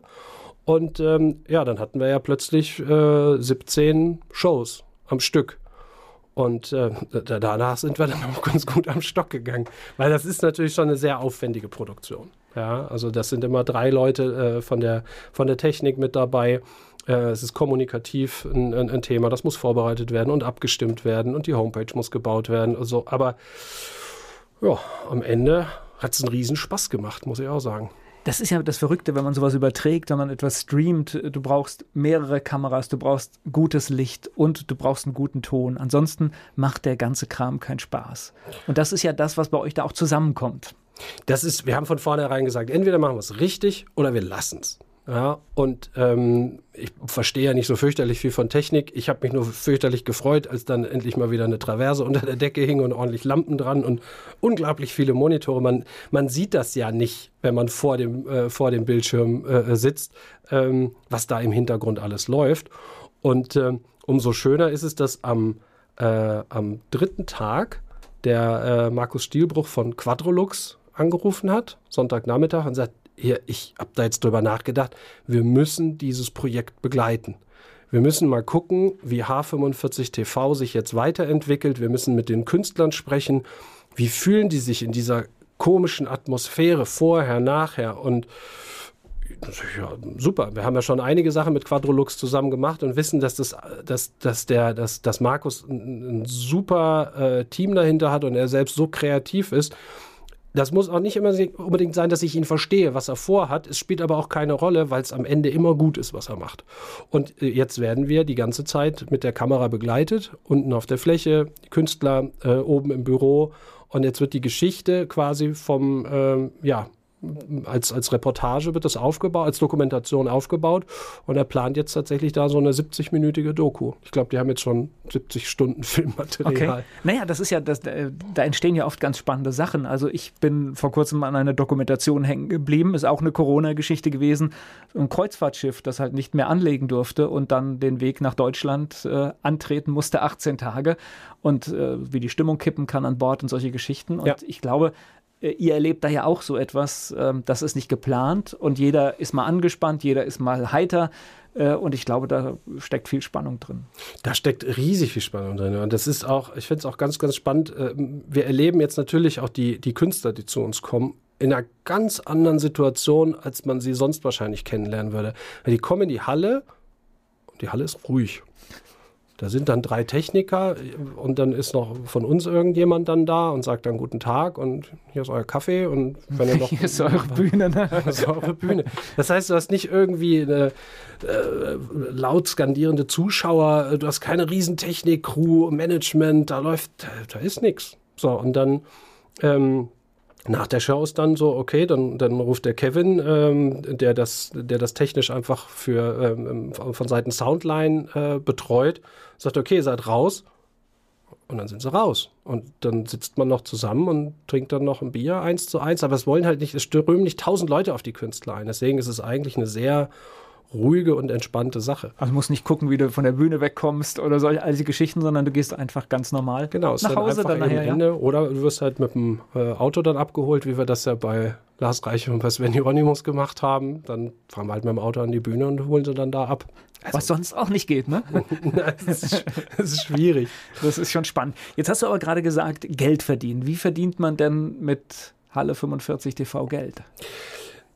Und ähm, ja, dann hatten wir ja plötzlich äh, 17 Shows am Stück. Und äh, danach sind wir dann auch ganz gut am Stock gegangen. Weil das ist natürlich schon eine sehr aufwendige Produktion. Ja, also das sind immer drei Leute äh, von, der, von der Technik mit dabei. Äh, es ist kommunikativ ein, ein, ein, Thema, das muss vorbereitet werden und abgestimmt werden und die Homepage muss gebaut werden. Also, aber ja, am Ende hat es einen riesen Spaß gemacht, muss ich auch sagen. Das ist ja das Verrückte, wenn man sowas überträgt, wenn man etwas streamt. Du brauchst mehrere Kameras, du brauchst gutes Licht und du brauchst einen guten Ton. Ansonsten macht der ganze Kram keinen Spaß. Und das ist ja das, was bei euch da auch zusammenkommt. Das ist, wir haben von vornherein gesagt, entweder machen wir es richtig oder wir lassen es. Ja, und ähm, ich verstehe ja nicht so fürchterlich viel von Technik. Ich habe mich nur fürchterlich gefreut, als dann endlich mal wieder eine Traverse unter der Decke hing und ordentlich Lampen dran und unglaublich viele Monitore. Man, man sieht das ja nicht, wenn man vor dem, äh, vor dem Bildschirm äh, sitzt, ähm, was da im Hintergrund alles läuft. Und ähm, umso schöner ist es, dass am, äh, am dritten Tag der äh, Markus Stielbruch von Quadrolux angerufen hat, Sonntagnachmittag, und sagt, hier, ich habe da jetzt drüber nachgedacht, wir müssen dieses Projekt begleiten. wir müssen mal gucken, wie H45 TV sich jetzt weiterentwickelt. Wir müssen mit den Künstlern sprechen. Wie fühlen die sich in dieser komischen Atmosphäre vorher, nachher und ja, super. Wir haben ja schon einige Sachen mit Quadrolux zusammen gemacht und wissen, dass, das, dass, dass, der, dass, dass Markus ein, ein super äh, Team dahinter hat und er selbst so kreativ ist. Das muss auch nicht immer unbedingt sein, dass ich ihn verstehe, was er vorhat. Es spielt aber auch keine Rolle, weil es am Ende immer gut ist, was er macht. Und äh, jetzt werden wir die ganze Zeit mit der Kamera begleitet, unten auf der Fläche, Künstler äh, oben im Büro. Und jetzt wird die Geschichte quasi vom, äh, ja, als, als Reportage wird das aufgebaut, als Dokumentation aufgebaut und er plant jetzt tatsächlich da so eine 70-minütige Doku. Ich glaube, die haben jetzt schon 70 Stunden Filmmaterial. Okay. Naja, das ist ja, das, da entstehen ja oft ganz spannende Sachen. Also ich bin vor kurzem an einer Dokumentation hängen geblieben, ist auch eine Corona-Geschichte gewesen. Ein Kreuzfahrtschiff, das halt nicht mehr anlegen durfte und dann den Weg nach Deutschland äh, antreten musste, 18 Tage und äh, wie die Stimmung kippen kann an Bord und solche Geschichten. Und ja. ich glaube, äh, ihr erlebt da ja auch so etwas, ähm, das ist nicht geplant und jeder ist mal angespannt, jeder ist mal heiter. Äh, und ich glaube, da steckt viel Spannung drin. Da steckt riesig viel Spannung drin. Und das ist auch, ich finde es auch ganz, ganz spannend. Äh, wir erleben jetzt natürlich auch die, die Künstler, die zu uns kommen, in einer ganz anderen Situation, als man sie sonst wahrscheinlich kennenlernen würde. Die kommen in die Halle und die Halle ist ruhig. Da sind dann drei Techniker und dann ist noch von uns irgendjemand dann da und sagt dann guten Tag und hier ist euer Kaffee und wenn ihr noch hier ist eure Bühne. Ne? Das ist eure Bühne. Das heißt, du hast nicht irgendwie eine äh, laut skandierende Zuschauer, du hast keine Riesentechnik, Crew, Management, da läuft, da ist nichts. So und dann ähm, nach der Show ist dann so, okay, dann, dann ruft der Kevin, ähm, der, das, der das technisch einfach für, ähm, von Seiten Soundline äh, betreut, sagt, okay, seid raus. Und dann sind sie raus. Und dann sitzt man noch zusammen und trinkt dann noch ein Bier, eins zu eins. Aber es wollen halt nicht, es strömen nicht tausend Leute auf die Künstler ein. Deswegen ist es eigentlich eine sehr ruhige und entspannte Sache. Also du musst nicht gucken, wie du von der Bühne wegkommst oder solche all diese Geschichten, sondern du gehst einfach ganz normal genau, nach Hause dann, nachher. Ende, ja? Oder du wirst halt mit dem äh, Auto dann abgeholt, wie wir das ja bei Lars Reiche und bei Sven Hieronymus gemacht haben. Dann fahren wir halt mit dem Auto an die Bühne und holen sie dann da ab. Also, Was sonst auch nicht geht, ne? das, ist, das ist schwierig. Das ist schon spannend. Jetzt hast du aber gerade gesagt, Geld verdienen. Wie verdient man denn mit Halle 45 TV Geld?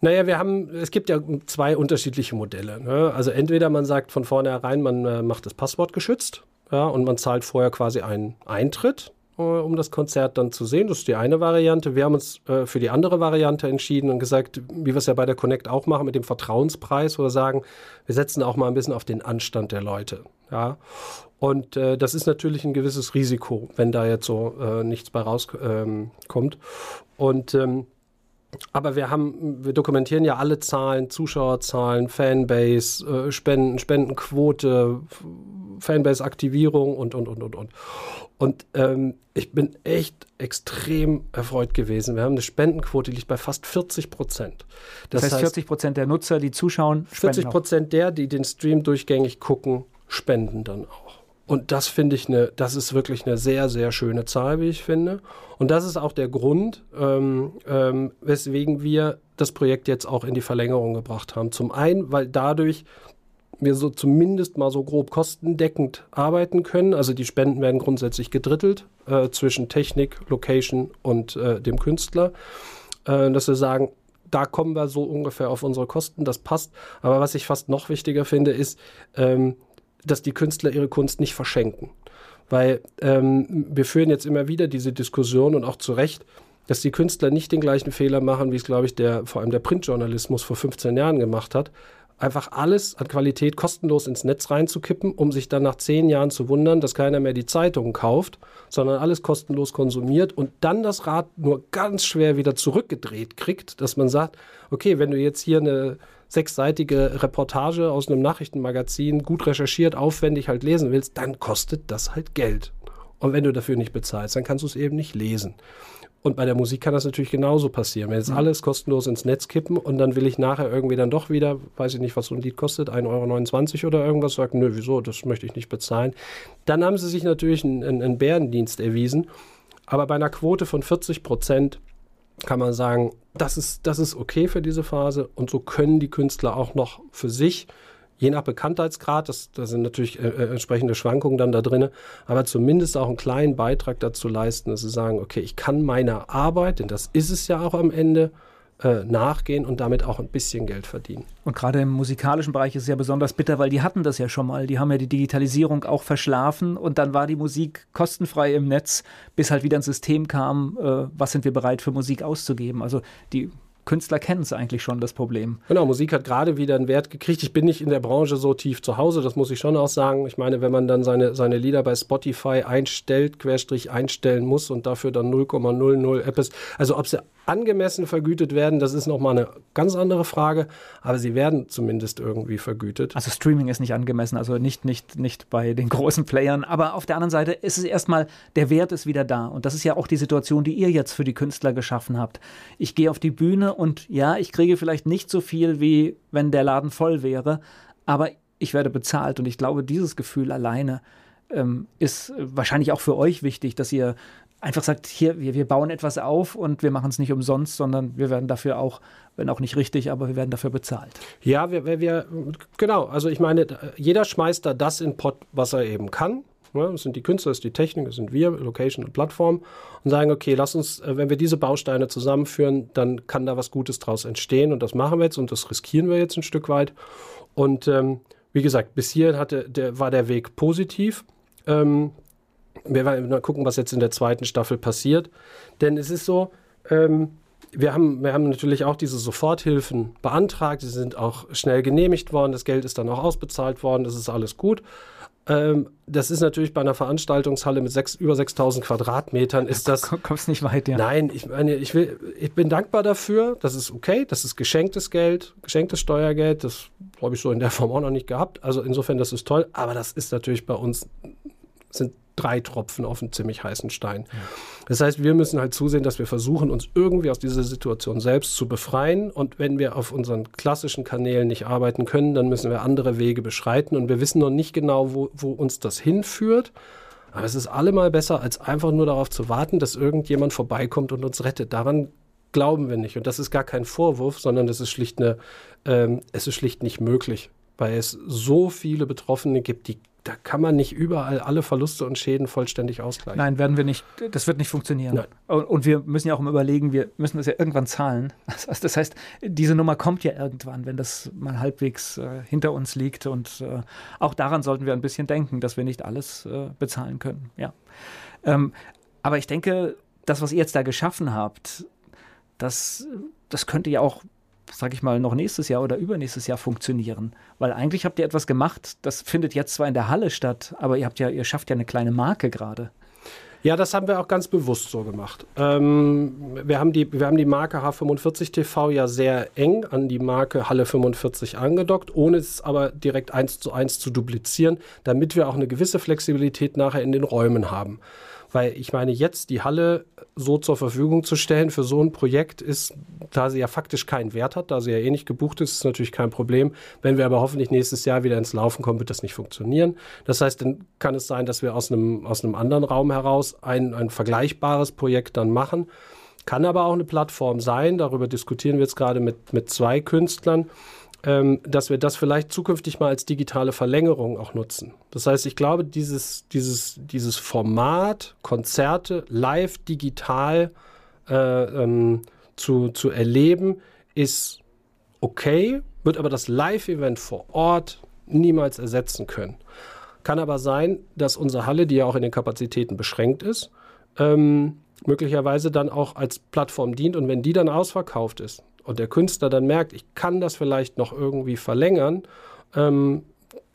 Naja, wir haben, es gibt ja zwei unterschiedliche Modelle. Ne? Also entweder man sagt von vornherein, man äh, macht das Passwort geschützt ja, und man zahlt vorher quasi einen Eintritt, äh, um das Konzert dann zu sehen. Das ist die eine Variante. Wir haben uns äh, für die andere Variante entschieden und gesagt, wie wir es ja bei der Connect auch machen, mit dem Vertrauenspreis, wo wir sagen, wir setzen auch mal ein bisschen auf den Anstand der Leute. Ja. Und äh, das ist natürlich ein gewisses Risiko, wenn da jetzt so äh, nichts bei rauskommt. Ähm, und ähm, aber wir haben, wir dokumentieren ja alle Zahlen, Zuschauerzahlen, Fanbase, äh, Spenden, Spendenquote, Fanbase-Aktivierung und, und, und, und, und. Und ähm, ich bin echt extrem erfreut gewesen. Wir haben eine Spendenquote, die liegt bei fast 40 Prozent. Das, das heißt, 40 Prozent der Nutzer, die zuschauen, 40 Prozent der, die den Stream durchgängig gucken, spenden dann auch. Und das finde ich eine, das ist wirklich eine sehr, sehr schöne Zahl, wie ich finde. Und das ist auch der Grund, ähm, ähm, weswegen wir das Projekt jetzt auch in die Verlängerung gebracht haben. Zum einen, weil dadurch wir so zumindest mal so grob kostendeckend arbeiten können. Also die Spenden werden grundsätzlich gedrittelt äh, zwischen Technik, Location und äh, dem Künstler. Äh, dass wir sagen, da kommen wir so ungefähr auf unsere Kosten, das passt. Aber was ich fast noch wichtiger finde, ist, ähm, dass die Künstler ihre Kunst nicht verschenken. Weil ähm, wir führen jetzt immer wieder diese Diskussion und auch zu Recht, dass die Künstler nicht den gleichen Fehler machen, wie es, glaube ich, der, vor allem der Printjournalismus vor 15 Jahren gemacht hat. Einfach alles an Qualität kostenlos ins Netz reinzukippen, um sich dann nach zehn Jahren zu wundern, dass keiner mehr die Zeitungen kauft, sondern alles kostenlos konsumiert und dann das Rad nur ganz schwer wieder zurückgedreht kriegt, dass man sagt, okay, wenn du jetzt hier eine sechsseitige Reportage aus einem Nachrichtenmagazin gut recherchiert, aufwendig halt lesen willst, dann kostet das halt Geld. Und wenn du dafür nicht bezahlst, dann kannst du es eben nicht lesen. Und bei der Musik kann das natürlich genauso passieren. Wenn jetzt mhm. alles kostenlos ins Netz kippen und dann will ich nachher irgendwie dann doch wieder, weiß ich nicht, was so ein Lied kostet, 1,29 Euro oder irgendwas, sagt, nö, wieso, das möchte ich nicht bezahlen. Dann haben sie sich natürlich einen, einen Bärendienst erwiesen. Aber bei einer Quote von 40 Prozent kann man sagen, das ist, das ist okay für diese Phase und so können die Künstler auch noch für sich je nach Bekanntheitsgrad, das, da sind natürlich äh, äh, entsprechende Schwankungen dann da drin, aber zumindest auch einen kleinen Beitrag dazu leisten, dass sie sagen, okay, ich kann meiner Arbeit, denn das ist es ja auch am Ende, äh, nachgehen und damit auch ein bisschen Geld verdienen. Und gerade im musikalischen Bereich ist es ja besonders bitter, weil die hatten das ja schon mal. Die haben ja die Digitalisierung auch verschlafen und dann war die Musik kostenfrei im Netz, bis halt wieder ein System kam, äh, was sind wir bereit für Musik auszugeben. Also die Künstler kennen es eigentlich schon, das Problem. Genau, Musik hat gerade wieder einen Wert gekriegt. Ich bin nicht in der Branche so tief zu Hause, das muss ich schon auch sagen. Ich meine, wenn man dann seine, seine Lieder bei Spotify einstellt, Querstrich einstellen muss und dafür dann 0,00 App ist, also ob sie angemessen vergütet werden, das ist nochmal eine ganz andere Frage, aber sie werden zumindest irgendwie vergütet. Also Streaming ist nicht angemessen, also nicht, nicht, nicht bei den großen Playern, aber auf der anderen Seite ist es erstmal, der Wert ist wieder da und das ist ja auch die Situation, die ihr jetzt für die Künstler geschaffen habt. Ich gehe auf die Bühne und ja, ich kriege vielleicht nicht so viel, wie wenn der Laden voll wäre, aber ich werde bezahlt und ich glaube, dieses Gefühl alleine ähm, ist wahrscheinlich auch für euch wichtig, dass ihr einfach sagt, hier, wir, wir bauen etwas auf und wir machen es nicht umsonst, sondern wir werden dafür auch, wenn auch nicht richtig, aber wir werden dafür bezahlt. Ja, wir, wir genau, also ich meine, jeder schmeißt da das in Pott, was er eben kann. Das sind die Künstler, das ist die Technik, das sind wir, Location und Plattform und sagen, okay, lass uns, äh, wenn wir diese Bausteine zusammenführen, dann kann da was Gutes draus entstehen und das machen wir jetzt und das riskieren wir jetzt ein Stück weit. Und ähm, wie gesagt, bis hier hatte, der, war der Weg positiv. Ähm, wir werden mal gucken, was jetzt in der zweiten Staffel passiert. Denn es ist so, ähm, wir, haben, wir haben natürlich auch diese Soforthilfen beantragt. Die sind auch schnell genehmigt worden. Das Geld ist dann auch ausbezahlt worden. Das ist alles gut. Ähm, das ist natürlich bei einer Veranstaltungshalle mit sechs, über 6000 Quadratmetern ist das. Kommst nicht weit, ja. Nein, ich meine, ich, will, ich bin dankbar dafür. Das ist okay. Das ist geschenktes Geld, geschenktes Steuergeld. Das habe ich so in der Form auch noch nicht gehabt. Also insofern, das ist toll. Aber das ist natürlich bei uns, sind drei Tropfen auf einen ziemlich heißen Stein. Das heißt, wir müssen halt zusehen, dass wir versuchen, uns irgendwie aus dieser Situation selbst zu befreien. Und wenn wir auf unseren klassischen Kanälen nicht arbeiten können, dann müssen wir andere Wege beschreiten. Und wir wissen noch nicht genau, wo, wo uns das hinführt. Aber es ist allemal besser, als einfach nur darauf zu warten, dass irgendjemand vorbeikommt und uns rettet. Daran glauben wir nicht. Und das ist gar kein Vorwurf, sondern das ist schlicht eine, ähm, es ist schlicht nicht möglich, weil es so viele Betroffene gibt, die da kann man nicht überall alle Verluste und Schäden vollständig ausgleichen. Nein, werden wir nicht. Das wird nicht funktionieren. Nein. Und wir müssen ja auch überlegen, wir müssen das ja irgendwann zahlen. Das heißt, diese Nummer kommt ja irgendwann, wenn das mal halbwegs äh, hinter uns liegt. Und äh, auch daran sollten wir ein bisschen denken, dass wir nicht alles äh, bezahlen können. Ja. Ähm, aber ich denke, das, was ihr jetzt da geschaffen habt, das, das könnte ja auch sage ich mal, noch nächstes Jahr oder übernächstes Jahr funktionieren. Weil eigentlich habt ihr etwas gemacht, das findet jetzt zwar in der Halle statt, aber ihr habt ja, ihr schafft ja eine kleine Marke gerade. Ja, das haben wir auch ganz bewusst so gemacht. Ähm, wir, haben die, wir haben die Marke H45 TV ja sehr eng an die Marke Halle 45 angedockt, ohne es aber direkt eins zu eins zu duplizieren, damit wir auch eine gewisse Flexibilität nachher in den Räumen haben. Weil ich meine, jetzt die Halle so zur Verfügung zu stellen für so ein Projekt ist, da sie ja faktisch keinen Wert hat, da sie ja eh nicht gebucht ist, ist natürlich kein Problem. Wenn wir aber hoffentlich nächstes Jahr wieder ins Laufen kommen, wird das nicht funktionieren. Das heißt, dann kann es sein, dass wir aus einem, aus einem anderen Raum heraus ein, ein vergleichbares Projekt dann machen. Kann aber auch eine Plattform sein, darüber diskutieren wir jetzt gerade mit, mit zwei Künstlern, ähm, dass wir das vielleicht zukünftig mal als digitale Verlängerung auch nutzen. Das heißt, ich glaube, dieses, dieses, dieses Format, Konzerte live digital äh, ähm, zu, zu erleben, ist okay, wird aber das Live-Event vor Ort niemals ersetzen können. Kann aber sein, dass unsere Halle, die ja auch in den Kapazitäten beschränkt ist, ähm, möglicherweise dann auch als Plattform dient. Und wenn die dann ausverkauft ist, und der Künstler dann merkt, ich kann das vielleicht noch irgendwie verlängern, ähm,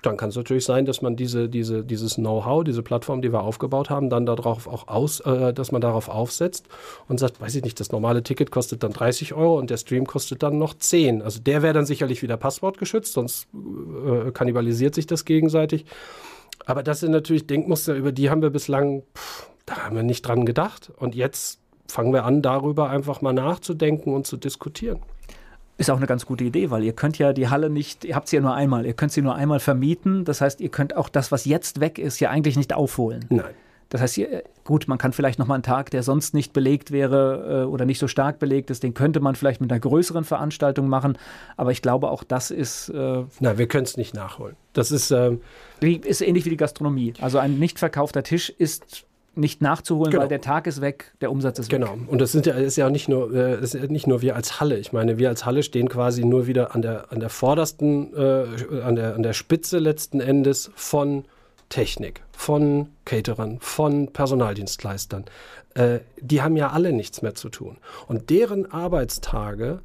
dann kann es natürlich sein, dass man diese, diese, dieses Know-how, diese Plattform, die wir aufgebaut haben, dann darauf auch aus, äh, dass man darauf aufsetzt und sagt, weiß ich nicht, das normale Ticket kostet dann 30 Euro und der Stream kostet dann noch 10. Also der wäre dann sicherlich wieder passwortgeschützt, sonst äh, kannibalisiert sich das gegenseitig. Aber das sind natürlich Denkmuster, über die haben wir bislang, pff, da haben wir nicht dran gedacht. Und jetzt fangen wir an, darüber einfach mal nachzudenken und zu diskutieren. Ist auch eine ganz gute Idee, weil ihr könnt ja die Halle nicht, ihr habt sie ja nur einmal, ihr könnt sie nur einmal vermieten. Das heißt, ihr könnt auch das, was jetzt weg ist, ja eigentlich nicht aufholen. Nein. Das heißt, Gut, man kann vielleicht noch mal einen Tag, der sonst nicht belegt wäre äh, oder nicht so stark belegt ist, den könnte man vielleicht mit einer größeren Veranstaltung machen. Aber ich glaube, auch das ist. Äh, Nein, wir können es nicht nachholen. Das ist, ähm, ist ähnlich wie die Gastronomie. Also ein nicht verkaufter Tisch ist nicht nachzuholen, genau. weil der Tag ist weg, der Umsatz ist genau. weg. Genau. Und das sind ja, ist ja nicht nur, äh, ist nicht nur wir als Halle. Ich meine, wir als Halle stehen quasi nur wieder an der, an der vordersten, äh, an, der, an der Spitze letzten Endes von Technik, von Caterern, von Personaldienstleistern. Äh, die haben ja alle nichts mehr zu tun. Und deren Arbeitstage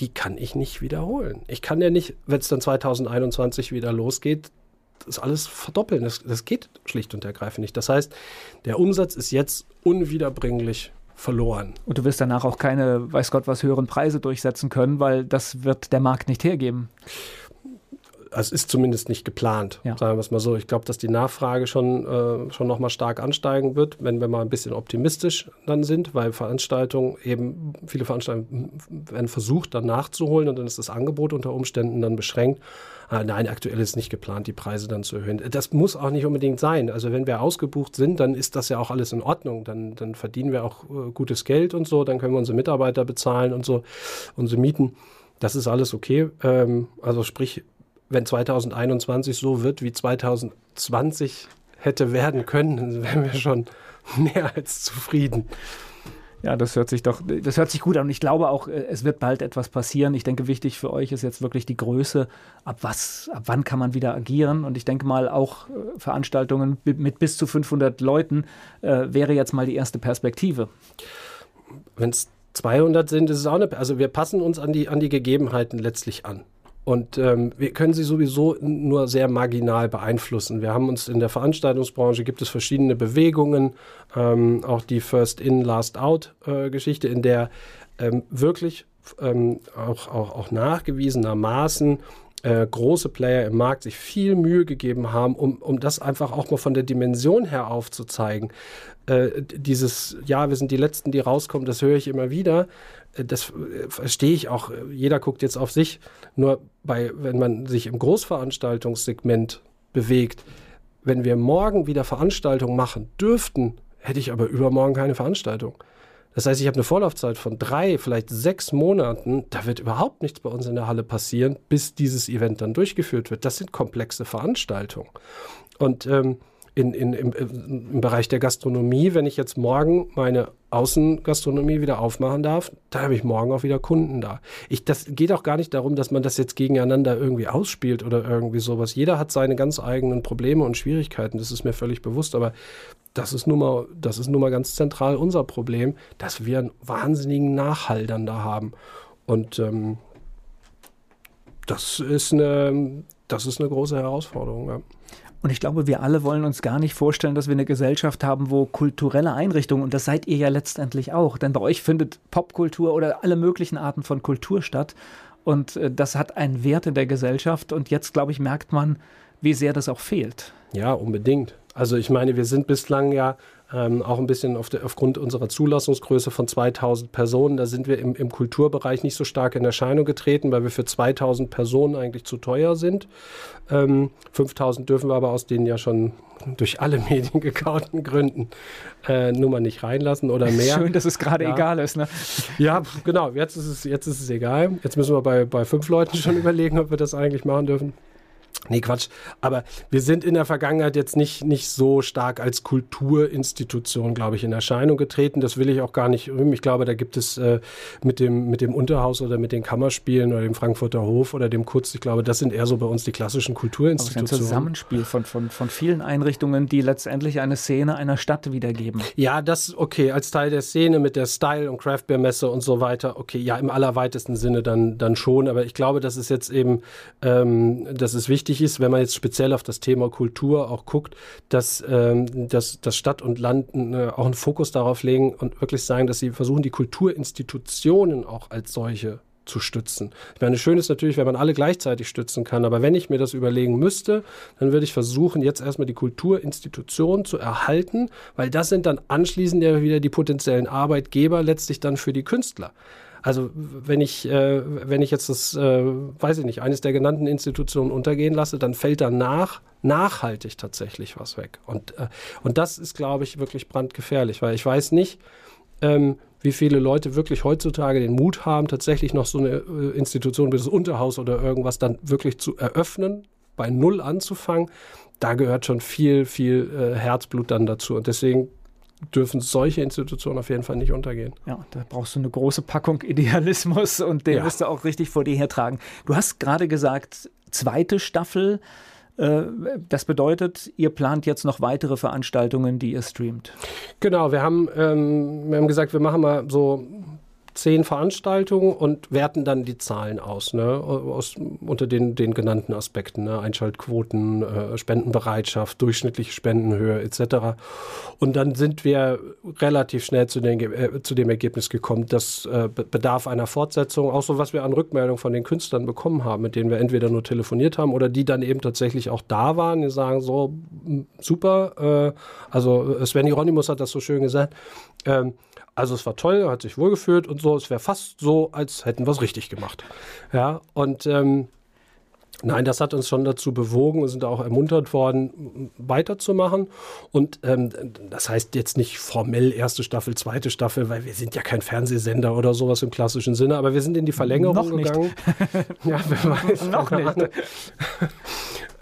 die kann ich nicht wiederholen. Ich kann ja nicht, wenn es dann 2021 wieder losgeht, das alles verdoppeln. Das, das geht schlicht und ergreifend nicht. Das heißt, der Umsatz ist jetzt unwiederbringlich verloren. Und du wirst danach auch keine, weiß Gott was, höheren Preise durchsetzen können, weil das wird der Markt nicht hergeben es ist zumindest nicht geplant, ja. sagen wir es mal so. Ich glaube, dass die Nachfrage schon, äh, schon nochmal stark ansteigen wird, wenn wir mal ein bisschen optimistisch dann sind, weil Veranstaltungen eben, viele Veranstaltungen werden versucht, dann nachzuholen und dann ist das Angebot unter Umständen dann beschränkt. Ah, nein, aktuell ist nicht geplant, die Preise dann zu erhöhen. Das muss auch nicht unbedingt sein. Also wenn wir ausgebucht sind, dann ist das ja auch alles in Ordnung. Dann, dann verdienen wir auch äh, gutes Geld und so, dann können wir unsere Mitarbeiter bezahlen und so, unsere Mieten. Das ist alles okay. Ähm, also sprich, wenn 2021 so wird, wie 2020 hätte werden können, dann wären wir schon mehr als zufrieden. Ja, das hört sich doch, das hört sich gut an. Und ich glaube auch, äh, es wird bald etwas passieren. Ich denke, wichtig für euch ist jetzt wirklich die Größe. Ab was, ab wann kann man wieder agieren? Und ich denke mal, auch äh, Veranstaltungen mit bis zu 500 Leuten äh, wäre jetzt mal die erste Perspektive. Wenn es 200 sind, ist es auch eine, also wir passen uns an die, an die Gegebenheiten letztlich an. Und ähm, wir können sie sowieso nur sehr marginal beeinflussen. Wir haben uns in der Veranstaltungsbranche, gibt es verschiedene Bewegungen, ähm, auch die First-in, Last-out-Geschichte, äh, in der ähm, wirklich ähm, auch, auch, auch nachgewiesenermaßen äh, große Player im Markt sich viel Mühe gegeben haben, um, um das einfach auch mal von der Dimension her aufzuzeigen. Äh, dieses, ja, wir sind die Letzten, die rauskommen, das höre ich immer wieder. Äh, das äh, verstehe ich auch. Jeder guckt jetzt auf sich. Nur bei, wenn man sich im Großveranstaltungssegment bewegt, wenn wir morgen wieder Veranstaltungen machen dürften, hätte ich aber übermorgen keine Veranstaltung. Das heißt, ich habe eine Vorlaufzeit von drei, vielleicht sechs Monaten. Da wird überhaupt nichts bei uns in der Halle passieren, bis dieses Event dann durchgeführt wird. Das sind komplexe Veranstaltungen. Und ähm, in, in, im, im, Bereich der Gastronomie, wenn ich jetzt morgen meine Außengastronomie wieder aufmachen darf, da habe ich morgen auch wieder Kunden da. Ich, das geht auch gar nicht darum, dass man das jetzt gegeneinander irgendwie ausspielt oder irgendwie sowas. Jeder hat seine ganz eigenen Probleme und Schwierigkeiten, das ist mir völlig bewusst, aber das ist nun mal, das ist nun mal ganz zentral unser Problem, dass wir einen wahnsinnigen Nachhall dann da haben. Und ähm, das ist eine, das ist eine große Herausforderung. Ja. Und ich glaube, wir alle wollen uns gar nicht vorstellen, dass wir eine Gesellschaft haben, wo kulturelle Einrichtungen, und das seid ihr ja letztendlich auch, denn bei euch findet Popkultur oder alle möglichen Arten von Kultur statt. Und äh, das hat einen Wert in der Gesellschaft. Und jetzt, glaube ich, merkt man, wie sehr das auch fehlt. Ja, unbedingt. Also ich meine, wir sind bislang ja ähm, auch ein bisschen auf der, aufgrund unserer Zulassungsgröße von 2000 Personen, da sind wir im, im, Kulturbereich nicht so stark in Erscheinung getreten, weil wir für 2000 Personen eigentlich zu teuer sind. Ähm, 5000 dürfen wir aber aus den ja schon durch alle Medien gekauten Gründen äh, nur mal nicht reinlassen oder mehr. Schön, dass es gerade ja. egal ist. Ne? Ja, genau. Jetzt ist, es, jetzt ist es egal. Jetzt müssen wir bei, bei fünf Leuten schon überlegen, ob wir das eigentlich machen dürfen. Nee, Quatsch. Aber wir sind in der Vergangenheit jetzt nicht, nicht so stark als Kulturinstitution, glaube ich, in Erscheinung getreten. Das will ich auch gar nicht. Ich glaube, da gibt es äh, mit, dem, mit dem Unterhaus oder mit den Kammerspielen oder dem Frankfurter Hof oder dem Kutz, ich glaube, das sind eher so bei uns die klassischen Kulturinstitutionen. Aber ein Zusammenspiel von, von, von vielen Einrichtungen, die letztendlich eine Szene einer Stadt wiedergeben. Ja, das, okay, als Teil der Szene mit der Style- und Craftbeer-Messe und so weiter, okay, ja, im allerweitesten Sinne dann, dann schon. Aber ich glaube, das ist jetzt eben, ähm, das ist wichtig wichtig ist, wenn man jetzt speziell auf das Thema Kultur auch guckt, dass, ähm, dass, dass Stadt und Land äh, auch einen Fokus darauf legen und wirklich sagen, dass sie versuchen, die Kulturinstitutionen auch als solche zu stützen. Ich meine, schön ist natürlich, wenn man alle gleichzeitig stützen kann, aber wenn ich mir das überlegen müsste, dann würde ich versuchen, jetzt erstmal die Kulturinstitutionen zu erhalten, weil das sind dann anschließend ja wieder die potenziellen Arbeitgeber letztlich dann für die Künstler. Also wenn ich, äh, wenn ich jetzt das, äh, weiß ich nicht, eines der genannten Institutionen untergehen lasse, dann fällt danach nachhaltig tatsächlich was weg. Und, äh, und das ist, glaube ich, wirklich brandgefährlich, weil ich weiß nicht, ähm, wie viele Leute wirklich heutzutage den Mut haben, tatsächlich noch so eine äh, Institution wie das Unterhaus oder irgendwas dann wirklich zu eröffnen, bei Null anzufangen. Da gehört schon viel, viel äh, Herzblut dann dazu. Und deswegen dürfen solche Institutionen auf jeden Fall nicht untergehen. Ja, da brauchst du eine große Packung Idealismus und den ja. musst du auch richtig vor dir hertragen. Du hast gerade gesagt, zweite Staffel. Äh, das bedeutet, ihr plant jetzt noch weitere Veranstaltungen, die ihr streamt. Genau, wir haben, ähm, wir haben gesagt, wir machen mal so zehn Veranstaltungen und werten dann die Zahlen aus, ne? aus unter den, den genannten Aspekten, ne? Einschaltquoten, äh, Spendenbereitschaft, durchschnittliche Spendenhöhe etc. Und dann sind wir relativ schnell zu, den, äh, zu dem Ergebnis gekommen, dass äh, bedarf einer Fortsetzung, auch so was wir an Rückmeldung von den Künstlern bekommen haben, mit denen wir entweder nur telefoniert haben oder die dann eben tatsächlich auch da waren, die sagen so, super, also Sven Hieronymus hat das so schön gesagt, ähm, also es war toll, hat sich wohlgefühlt und so. Es wäre fast so, als hätten wir es richtig gemacht. Ja, und ähm, Nein, das hat uns schon dazu bewogen und sind auch ermuntert worden, weiterzumachen. Und ähm, das heißt jetzt nicht formell erste Staffel, zweite Staffel, weil wir sind ja kein Fernsehsender oder sowas im klassischen Sinne, aber wir sind in die Verlängerung Noch gegangen. ja, wer weiß. Noch nicht.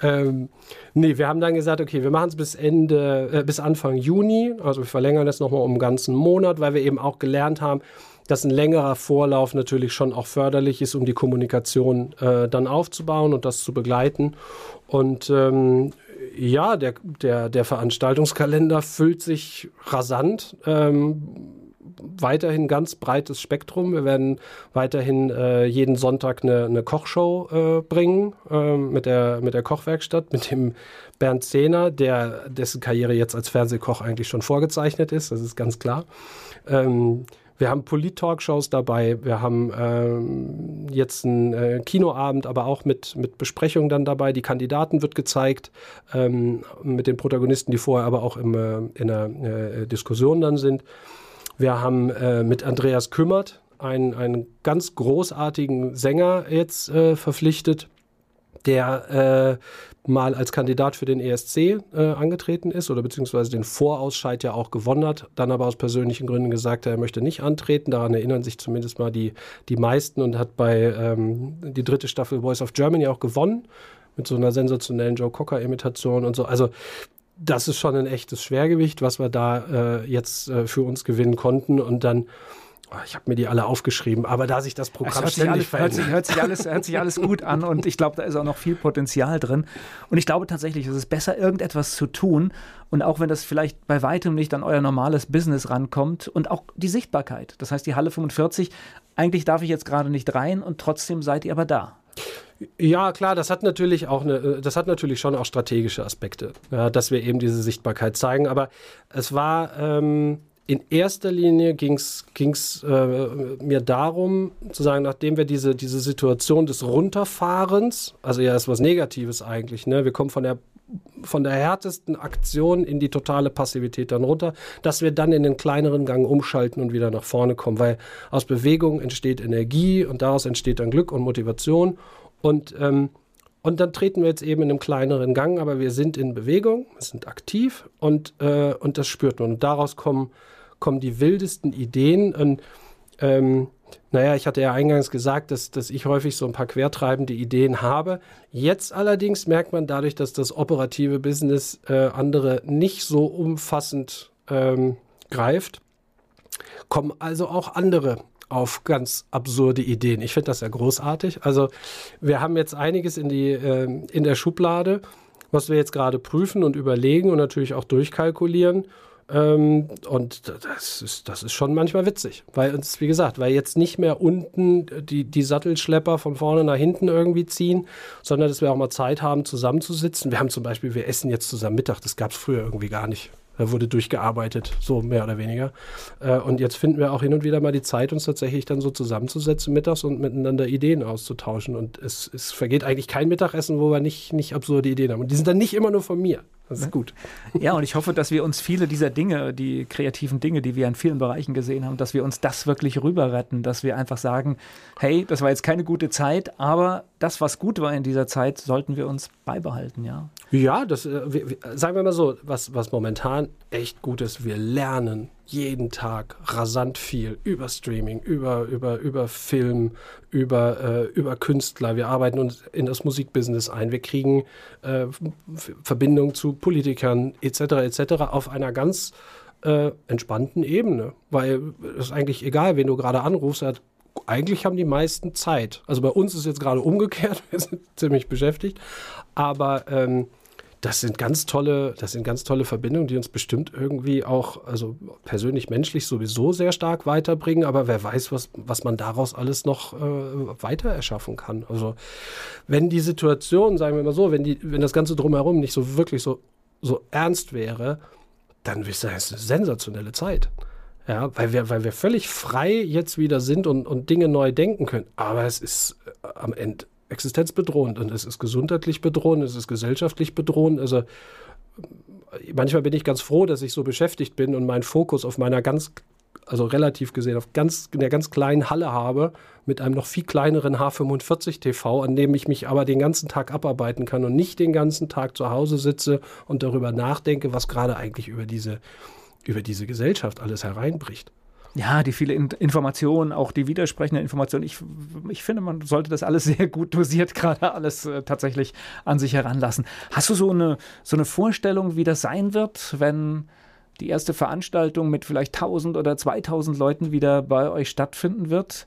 Ähm, nee, wir haben dann gesagt, okay, wir machen es bis Ende, äh, bis Anfang Juni. Also wir verlängern das nochmal um einen ganzen Monat, weil wir eben auch gelernt haben, dass ein längerer Vorlauf natürlich schon auch förderlich ist, um die Kommunikation äh, dann aufzubauen und das zu begleiten. Und ähm, ja, der, der, der Veranstaltungskalender füllt sich rasant. Ähm, weiterhin ganz breites Spektrum. Wir werden weiterhin äh, jeden Sonntag eine, eine Kochshow äh, bringen äh, mit, der, mit der Kochwerkstatt, mit dem Bernd Zehner, der, dessen Karriere jetzt als Fernsehkoch eigentlich schon vorgezeichnet ist, das ist ganz klar. Ähm, wir haben Polit-Talkshows dabei, wir haben ähm, jetzt einen äh, Kinoabend, aber auch mit, mit Besprechungen dann dabei. Die Kandidaten wird gezeigt, ähm, mit den Protagonisten, die vorher aber auch im, äh, in der äh, Diskussion dann sind. Wir haben äh, mit Andreas Kümmert einen, einen ganz großartigen Sänger jetzt äh, verpflichtet, der äh, mal als Kandidat für den ESC äh, angetreten ist oder beziehungsweise den Vorausscheid ja auch gewonnen hat, dann aber aus persönlichen Gründen gesagt hat, er möchte nicht antreten. Daran erinnern sich zumindest mal die, die meisten und hat bei ähm, die dritte Staffel Voice of Germany auch gewonnen mit so einer sensationellen Joe Cocker-Imitation und so. Also das ist schon ein echtes Schwergewicht, was wir da äh, jetzt äh, für uns gewinnen konnten und dann Oh, ich habe mir die alle aufgeschrieben, aber da sich das Programm das ständig alles, verändert. Hört sich, hört, sich alles, hört sich alles gut an und ich glaube, da ist auch noch viel Potenzial drin. Und ich glaube tatsächlich, es ist besser, irgendetwas zu tun und auch wenn das vielleicht bei weitem nicht an euer normales Business rankommt und auch die Sichtbarkeit. Das heißt, die Halle 45, eigentlich darf ich jetzt gerade nicht rein und trotzdem seid ihr aber da. Ja, klar, das hat natürlich auch eine, das hat natürlich schon auch strategische Aspekte, ja, dass wir eben diese Sichtbarkeit zeigen. Aber es war ähm, in erster Linie ging es äh, mir darum, zu sagen, nachdem wir diese, diese Situation des Runterfahrens, also ja, ist was Negatives eigentlich, ne? wir kommen von der von der härtesten Aktion in die totale Passivität dann runter, dass wir dann in den kleineren Gang umschalten und wieder nach vorne kommen, weil aus Bewegung entsteht Energie und daraus entsteht dann Glück und Motivation und ähm, und dann treten wir jetzt eben in einem kleineren Gang, aber wir sind in Bewegung, wir sind aktiv und, äh, und das spürt man. Und daraus kommen kommen die wildesten Ideen. Und ähm, naja, ich hatte ja eingangs gesagt, dass, dass ich häufig so ein paar quertreibende Ideen habe. Jetzt allerdings merkt man dadurch, dass das operative Business äh, andere nicht so umfassend ähm, greift, kommen also auch andere auf ganz absurde Ideen. Ich finde das ja großartig. Also wir haben jetzt einiges in, die, äh, in der Schublade, was wir jetzt gerade prüfen und überlegen und natürlich auch durchkalkulieren. Ähm, und das ist, das ist schon manchmal witzig, weil uns, wie gesagt, weil jetzt nicht mehr unten die, die Sattelschlepper von vorne nach hinten irgendwie ziehen, sondern dass wir auch mal Zeit haben, zusammenzusitzen. Wir haben zum Beispiel, wir essen jetzt zusammen Mittag, das gab es früher irgendwie gar nicht. Da wurde durchgearbeitet, so mehr oder weniger. Äh, und jetzt finden wir auch hin und wieder mal die Zeit, uns tatsächlich dann so zusammenzusetzen mittags und miteinander Ideen auszutauschen. Und es, es vergeht eigentlich kein Mittagessen, wo wir nicht, nicht absurde Ideen haben. Und die sind dann nicht immer nur von mir. Das ist gut. Ja, und ich hoffe, dass wir uns viele dieser Dinge, die kreativen Dinge, die wir in vielen Bereichen gesehen haben, dass wir uns das wirklich rüber retten, dass wir einfach sagen, hey, das war jetzt keine gute Zeit, aber das, was gut war in dieser Zeit, sollten wir uns beibehalten, ja. Ja, das, äh, sagen wir mal so, was, was momentan echt gut ist, wir lernen jeden Tag rasant viel über Streaming, über, über, über Film, über, äh, über Künstler. Wir arbeiten uns in das Musikbusiness ein. Wir kriegen äh, Verbindungen zu Politikern etc. etc. auf einer ganz äh, entspannten Ebene. Weil es ist eigentlich egal, wen du gerade anrufst, hat eigentlich haben die meisten Zeit. Also bei uns ist jetzt gerade umgekehrt, wir sind ziemlich beschäftigt. Aber ähm, das sind ganz tolle, das sind ganz tolle Verbindungen, die uns bestimmt irgendwie auch, also persönlich menschlich sowieso sehr stark weiterbringen, aber wer weiß, was, was man daraus alles noch äh, weiter erschaffen kann. Also wenn die Situation, sagen wir mal so, wenn die, wenn das Ganze drumherum nicht so wirklich so, so ernst wäre, dann sagen, es eine sensationelle Zeit. Ja, weil wir, weil wir völlig frei jetzt wieder sind und, und Dinge neu denken können. Aber es ist äh, am Ende existenzbedrohend und es ist gesundheitlich bedrohend, es ist gesellschaftlich bedrohend. Also manchmal bin ich ganz froh, dass ich so beschäftigt bin und meinen Fokus auf meiner ganz, also relativ gesehen, auf ganz, in der ganz kleinen Halle habe, mit einem noch viel kleineren H45 TV, an dem ich mich aber den ganzen Tag abarbeiten kann und nicht den ganzen Tag zu Hause sitze und darüber nachdenke, was gerade eigentlich über diese, über diese Gesellschaft alles hereinbricht. Ja, die viele Informationen, auch die widersprechenden Informationen. Ich, ich finde, man sollte das alles sehr gut dosiert, gerade alles äh, tatsächlich an sich heranlassen. Hast du so eine, so eine Vorstellung, wie das sein wird, wenn die erste Veranstaltung mit vielleicht 1000 oder 2000 Leuten wieder bei euch stattfinden wird?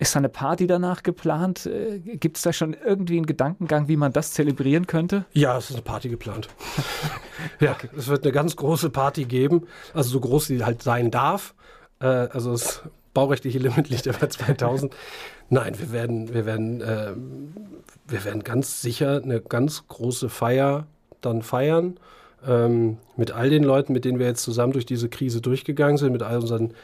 Ist da eine Party danach geplant? Äh, Gibt es da schon irgendwie einen Gedankengang, wie man das zelebrieren könnte? Ja, es ist eine Party geplant. ja, okay. es wird eine ganz große Party geben, also so groß sie halt sein darf. Äh, also das baurechtliche Limit liegt ja bei 2000. Nein, wir werden, wir werden, äh, wir werden ganz sicher eine ganz große Feier dann feiern. Ähm, mit all den Leuten, mit denen wir jetzt zusammen durch diese Krise durchgegangen sind, mit all unseren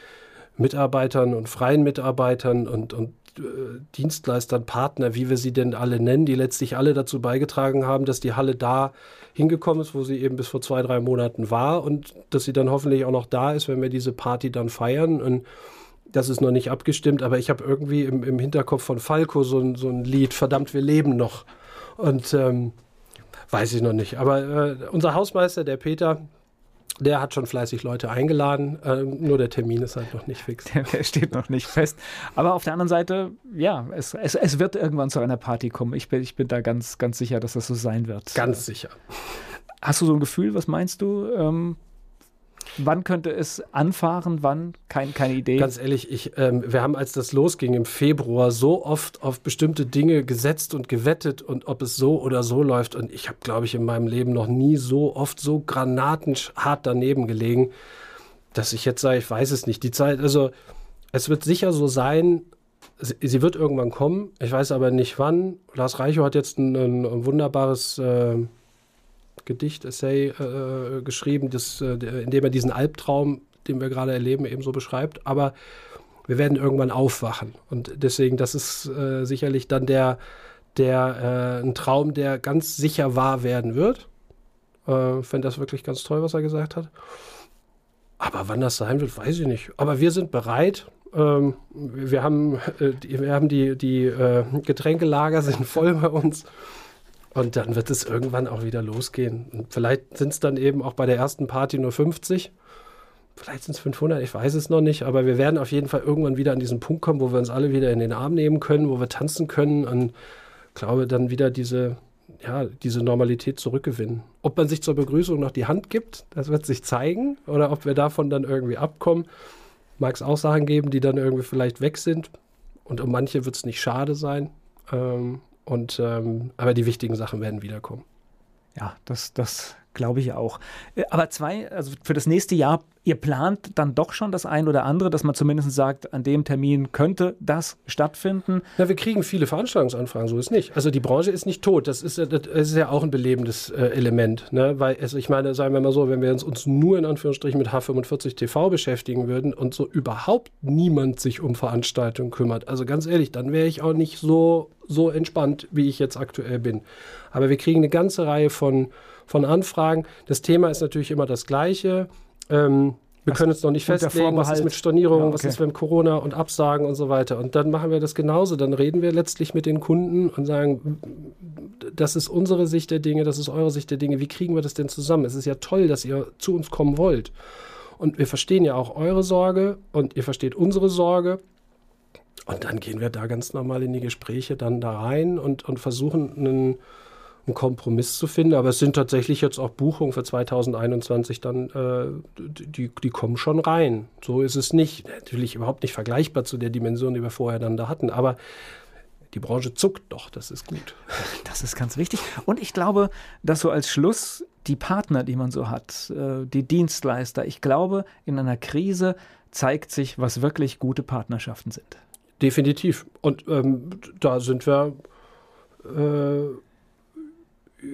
Mitarbeitern und freien Mitarbeitern und, und äh, Dienstleistern, Partner, wie wir sie denn alle nennen, die letztlich alle dazu beigetragen haben, dass die Halle da hingekommen ist, wo sie eben bis vor zwei, drei Monaten war und dass sie dann hoffentlich auch noch da ist, wenn wir diese Party dann feiern. Und das ist noch nicht abgestimmt, aber ich habe irgendwie im, im, Hinterkopf von Falco so ein, so ein Lied, verdammt, wir leben noch. Und ähm, weiß ich noch nicht. Aber äh, unser Hausmeister, der Peter, der hat schon fleißig Leute eingeladen, äh, nur der Termin ist halt noch nicht fix. Der, der, steht noch nicht fest. Aber auf der anderen Seite, ja, es, es, es wird irgendwann zu einer Party kommen. Ich bin, ich bin da ganz, ganz sicher, dass das so sein wird. Ganz sicher. Hast du so ein Gefühl, was meinst du? Ähm, Wann könnte es anfahren? Wann? Kein, keine Idee. Ganz ehrlich, ich, ähm, wir haben, als das losging im Februar, so oft auf bestimmte Dinge gesetzt und gewettet und ob es so oder so läuft. Und ich habe, glaube ich, in meinem Leben noch nie so oft so granatenhart daneben gelegen, dass ich jetzt sage, ich weiß es nicht. Die Zeit, also es wird sicher so sein, sie, wird irgendwann kommen. Ich weiß aber nicht wann. Lars Reichow hat jetzt ein, ein, ein wunderbares. Äh, Gedicht, Essay äh, geschrieben, das, äh, in dem er diesen Albtraum, den wir gerade erleben, eben so beschreibt. Aber wir werden irgendwann aufwachen. Und deswegen, das ist äh, sicherlich dann der, der äh, ein Traum, der ganz sicher wahr werden wird. Äh, Fände das wirklich ganz toll, was er gesagt hat. Aber wann das sein wird, weiß ich nicht. Aber wir sind bereit. Ähm, wir haben, äh, die, wir haben die, die äh, Getränkelager sind voll bei uns. Und dann wird es irgendwann auch wieder losgehen. Und vielleicht sind es dann eben auch bei der ersten Party nur 50. Vielleicht sind es 500, ich weiß es noch nicht. Aber wir werden auf jeden Fall irgendwann wieder an diesen Punkt kommen, wo wir uns alle wieder in den Arm nehmen können, wo wir tanzen können und glaube dann wieder diese, ja, diese Normalität zurückgewinnen. Ob man sich zur Begrüßung noch die Hand gibt, das wird sich zeigen. Oder ob wir davon dann irgendwie abkommen. Mag es auch Sachen geben, die dann irgendwie vielleicht weg sind. Und um manche wird es nicht schade sein. Ähm, und, ähm, aber die wichtigen Sachen werden wiederkommen. Ja, das, das glaube ich auch. Äh, aber zwei, also für das nächste Jahr, ihr plant dann doch schon das ein oder andere, dass man zumindest sagt, an dem Termin könnte das stattfinden? Ja, wir kriegen viele Veranstaltungsanfragen, so ist nicht. Also die Branche ist nicht tot, das ist, das ist ja auch ein belebendes äh, Element. Ne? Weil, also ich meine, sagen wir mal so, wenn wir uns, uns nur in Anführungsstrichen mit H45 TV beschäftigen würden und so überhaupt niemand sich um Veranstaltungen kümmert, also ganz ehrlich, dann wäre ich auch nicht so so entspannt, wie ich jetzt aktuell bin. Aber wir kriegen eine ganze Reihe von, von Anfragen. Das Thema ist natürlich immer das gleiche. Ähm, wir können uns noch nicht festlegen, was ist mit Stornierung, ja, okay. was ist mit Corona und Absagen und so weiter. Und dann machen wir das genauso. Dann reden wir letztlich mit den Kunden und sagen, das ist unsere Sicht der Dinge, das ist eure Sicht der Dinge. Wie kriegen wir das denn zusammen? Es ist ja toll, dass ihr zu uns kommen wollt. Und wir verstehen ja auch eure Sorge und ihr versteht unsere Sorge. Und dann gehen wir da ganz normal in die Gespräche dann da rein und, und versuchen einen einen Kompromiss zu finden. Aber es sind tatsächlich jetzt auch Buchungen für 2021 dann, äh, die, die kommen schon rein. So ist es nicht. Natürlich überhaupt nicht vergleichbar zu der Dimension, die wir vorher dann da hatten. Aber die Branche zuckt doch, das ist gut. Das ist ganz wichtig. Und ich glaube, dass so als Schluss die Partner, die man so hat, äh, die Dienstleister, ich glaube, in einer Krise zeigt sich, was wirklich gute Partnerschaften sind. Definitiv. Und ähm, da sind wir äh,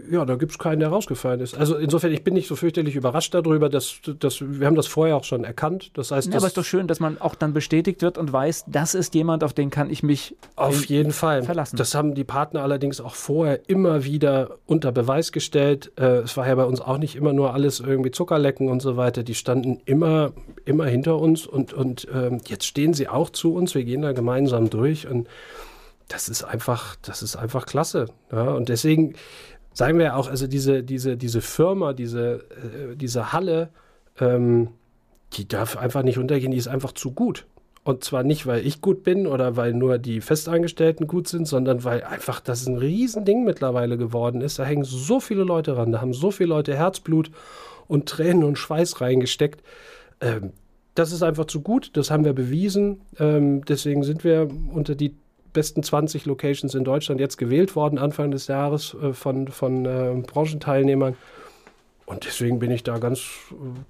ja, da gibt es keinen, der rausgefallen ist. Also insofern, ich bin nicht so fürchterlich überrascht darüber, dass, dass wir haben das vorher auch schon erkannt. Das heißt, ja, aber es ist doch schön, dass man auch dann bestätigt wird und weiß, das ist jemand, auf den kann ich mich auf jeden Fall verlassen. Das haben die Partner allerdings auch vorher immer wieder unter Beweis gestellt. Äh, es war ja bei uns auch nicht immer nur alles irgendwie Zuckerlecken und so weiter. Die standen immer, immer hinter uns und, und ähm, jetzt stehen sie auch zu uns. Wir gehen da gemeinsam durch und das ist einfach, das ist einfach klasse. Ja? Und deswegen sagen wir auch, also diese, diese, diese Firma, diese, äh, diese Halle, ähm, die darf einfach nicht untergehen, die ist einfach zu gut. Und zwar nicht, weil ich gut bin oder weil nur die Festangestellten gut sind, sondern weil einfach das ein Riesending mittlerweile geworden ist. Da hängen so viele Leute ran, da haben so viele Leute Herzblut und Tränen und Schweiß reingesteckt. Ähm, das ist einfach zu gut, das haben wir bewiesen. Ähm, deswegen sind wir unter die besten 20 Locations in Deutschland jetzt gewählt worden, Anfang des Jahres äh, von, von äh, Branchenteilnehmern. Und deswegen bin ich da ganz,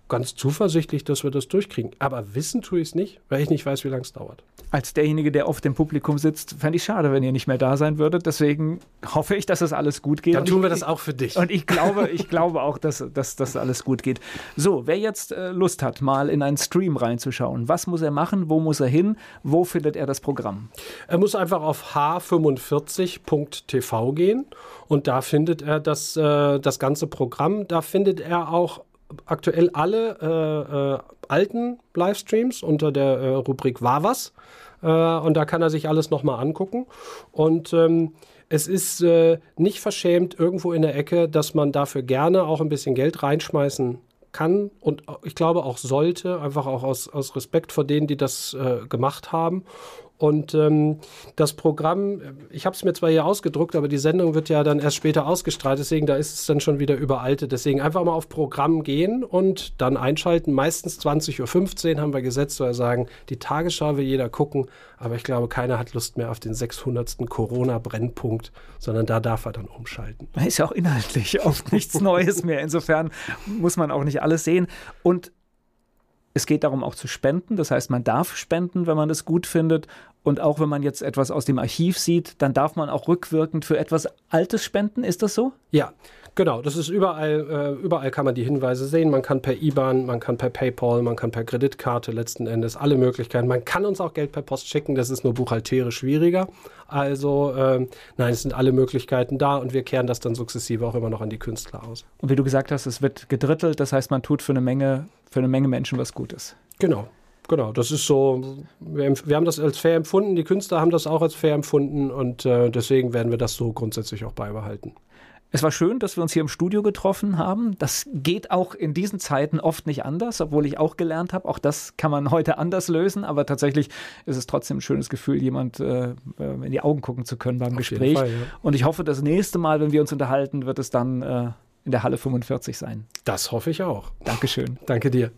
ganz zuversichtlich, dass wir das durchkriegen. Aber wissen tue ich es nicht, weil ich nicht weiß, wie lange es dauert. Als derjenige, der oft im Publikum sitzt, fände ich schade, wenn ihr nicht mehr da sein würdet. Deswegen hoffe ich, dass es alles gut geht. Dann tun wir das auch für dich. Und ich glaube, ich glaube auch, dass, dass das alles gut geht. So, wer jetzt äh, Lust hat, mal in einen Stream reinzuschauen, was muss er machen? Wo muss er hin? Wo findet er das Programm? Er muss einfach auf h45.tv gehen und da findet er das, äh, das ganze Programm. Da findet er auch aktuell alle äh, äh, alten Livestreams unter der äh, Rubrik War was. Äh, und da kann er sich alles nochmal angucken. Und ähm, es ist nicht verschämt irgendwo in der Ecke, dass man dafür gerne auch ein bisschen Geld reinschmeißen kann und ich glaube auch sollte, einfach auch aus, aus Respekt vor denen, die das äh, gemacht haben. Und ähm, das Programm, ich habe es mir zwar hier ausgedruckt, aber die Sendung wird ja dann erst später ausgestrahlt, deswegen da ist es dann schon wieder überaltet. Deswegen einfach mal auf Programm gehen und dann einschalten. Meistens 20.15 Uhr haben wir gesetzt, wir sagen, die Tagesschau will jeder gucken, aber ich glaube, keiner hat Lust mehr auf den 600. Corona-Brennpunkt, sondern da darf er dann umschalten. Ist ja auch inhaltlich oft nichts Neues mehr. Insofern muss man auch nicht alles sehen. Und es geht darum, auch zu spenden. Das heißt, man darf spenden, wenn man es gut findet. Und auch wenn man jetzt etwas aus dem Archiv sieht, dann darf man auch rückwirkend für etwas Altes spenden. Ist das so? Ja, genau. Das ist überall, äh, überall kann man die Hinweise sehen. Man kann per IBAN, man kann per PayPal, man kann per Kreditkarte letzten Endes alle Möglichkeiten. Man kann uns auch Geld per Post schicken. Das ist nur buchhalterisch schwieriger. Also äh, nein, es sind alle Möglichkeiten da und wir kehren das dann sukzessive auch immer noch an die Künstler aus. Und wie du gesagt hast, es wird gedrittelt. Das heißt, man tut für eine Menge, für eine Menge Menschen was Gutes. Genau. Genau, das ist so, wir, wir, haben das als fair empfunden, die Künstler haben das auch als fair empfunden und äh, deswegen werden wir das so grundsätzlich auch beibehalten. Es war schön, dass wir uns hier im Studio getroffen haben. Das geht auch in diesen Zeiten oft nicht anders, obwohl ich auch gelernt habe. Auch das kann man heute anders lösen, aber tatsächlich ist es trotzdem ein schönes Gefühl, jemand äh, in die Augen gucken zu können beim Auf Gespräch. Fall, ja. Und ich hoffe, das nächste Mal, wenn wir uns unterhalten, wird es dann äh, in der Halle 45 sein. Das hoffe ich auch. Dankeschön. Danke dir.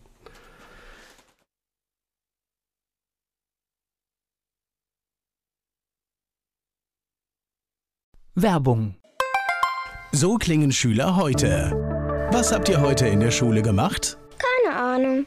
Werbung. So klingen Schüler heute. Was habt ihr heute in der Schule gemacht? Keine Ahnung.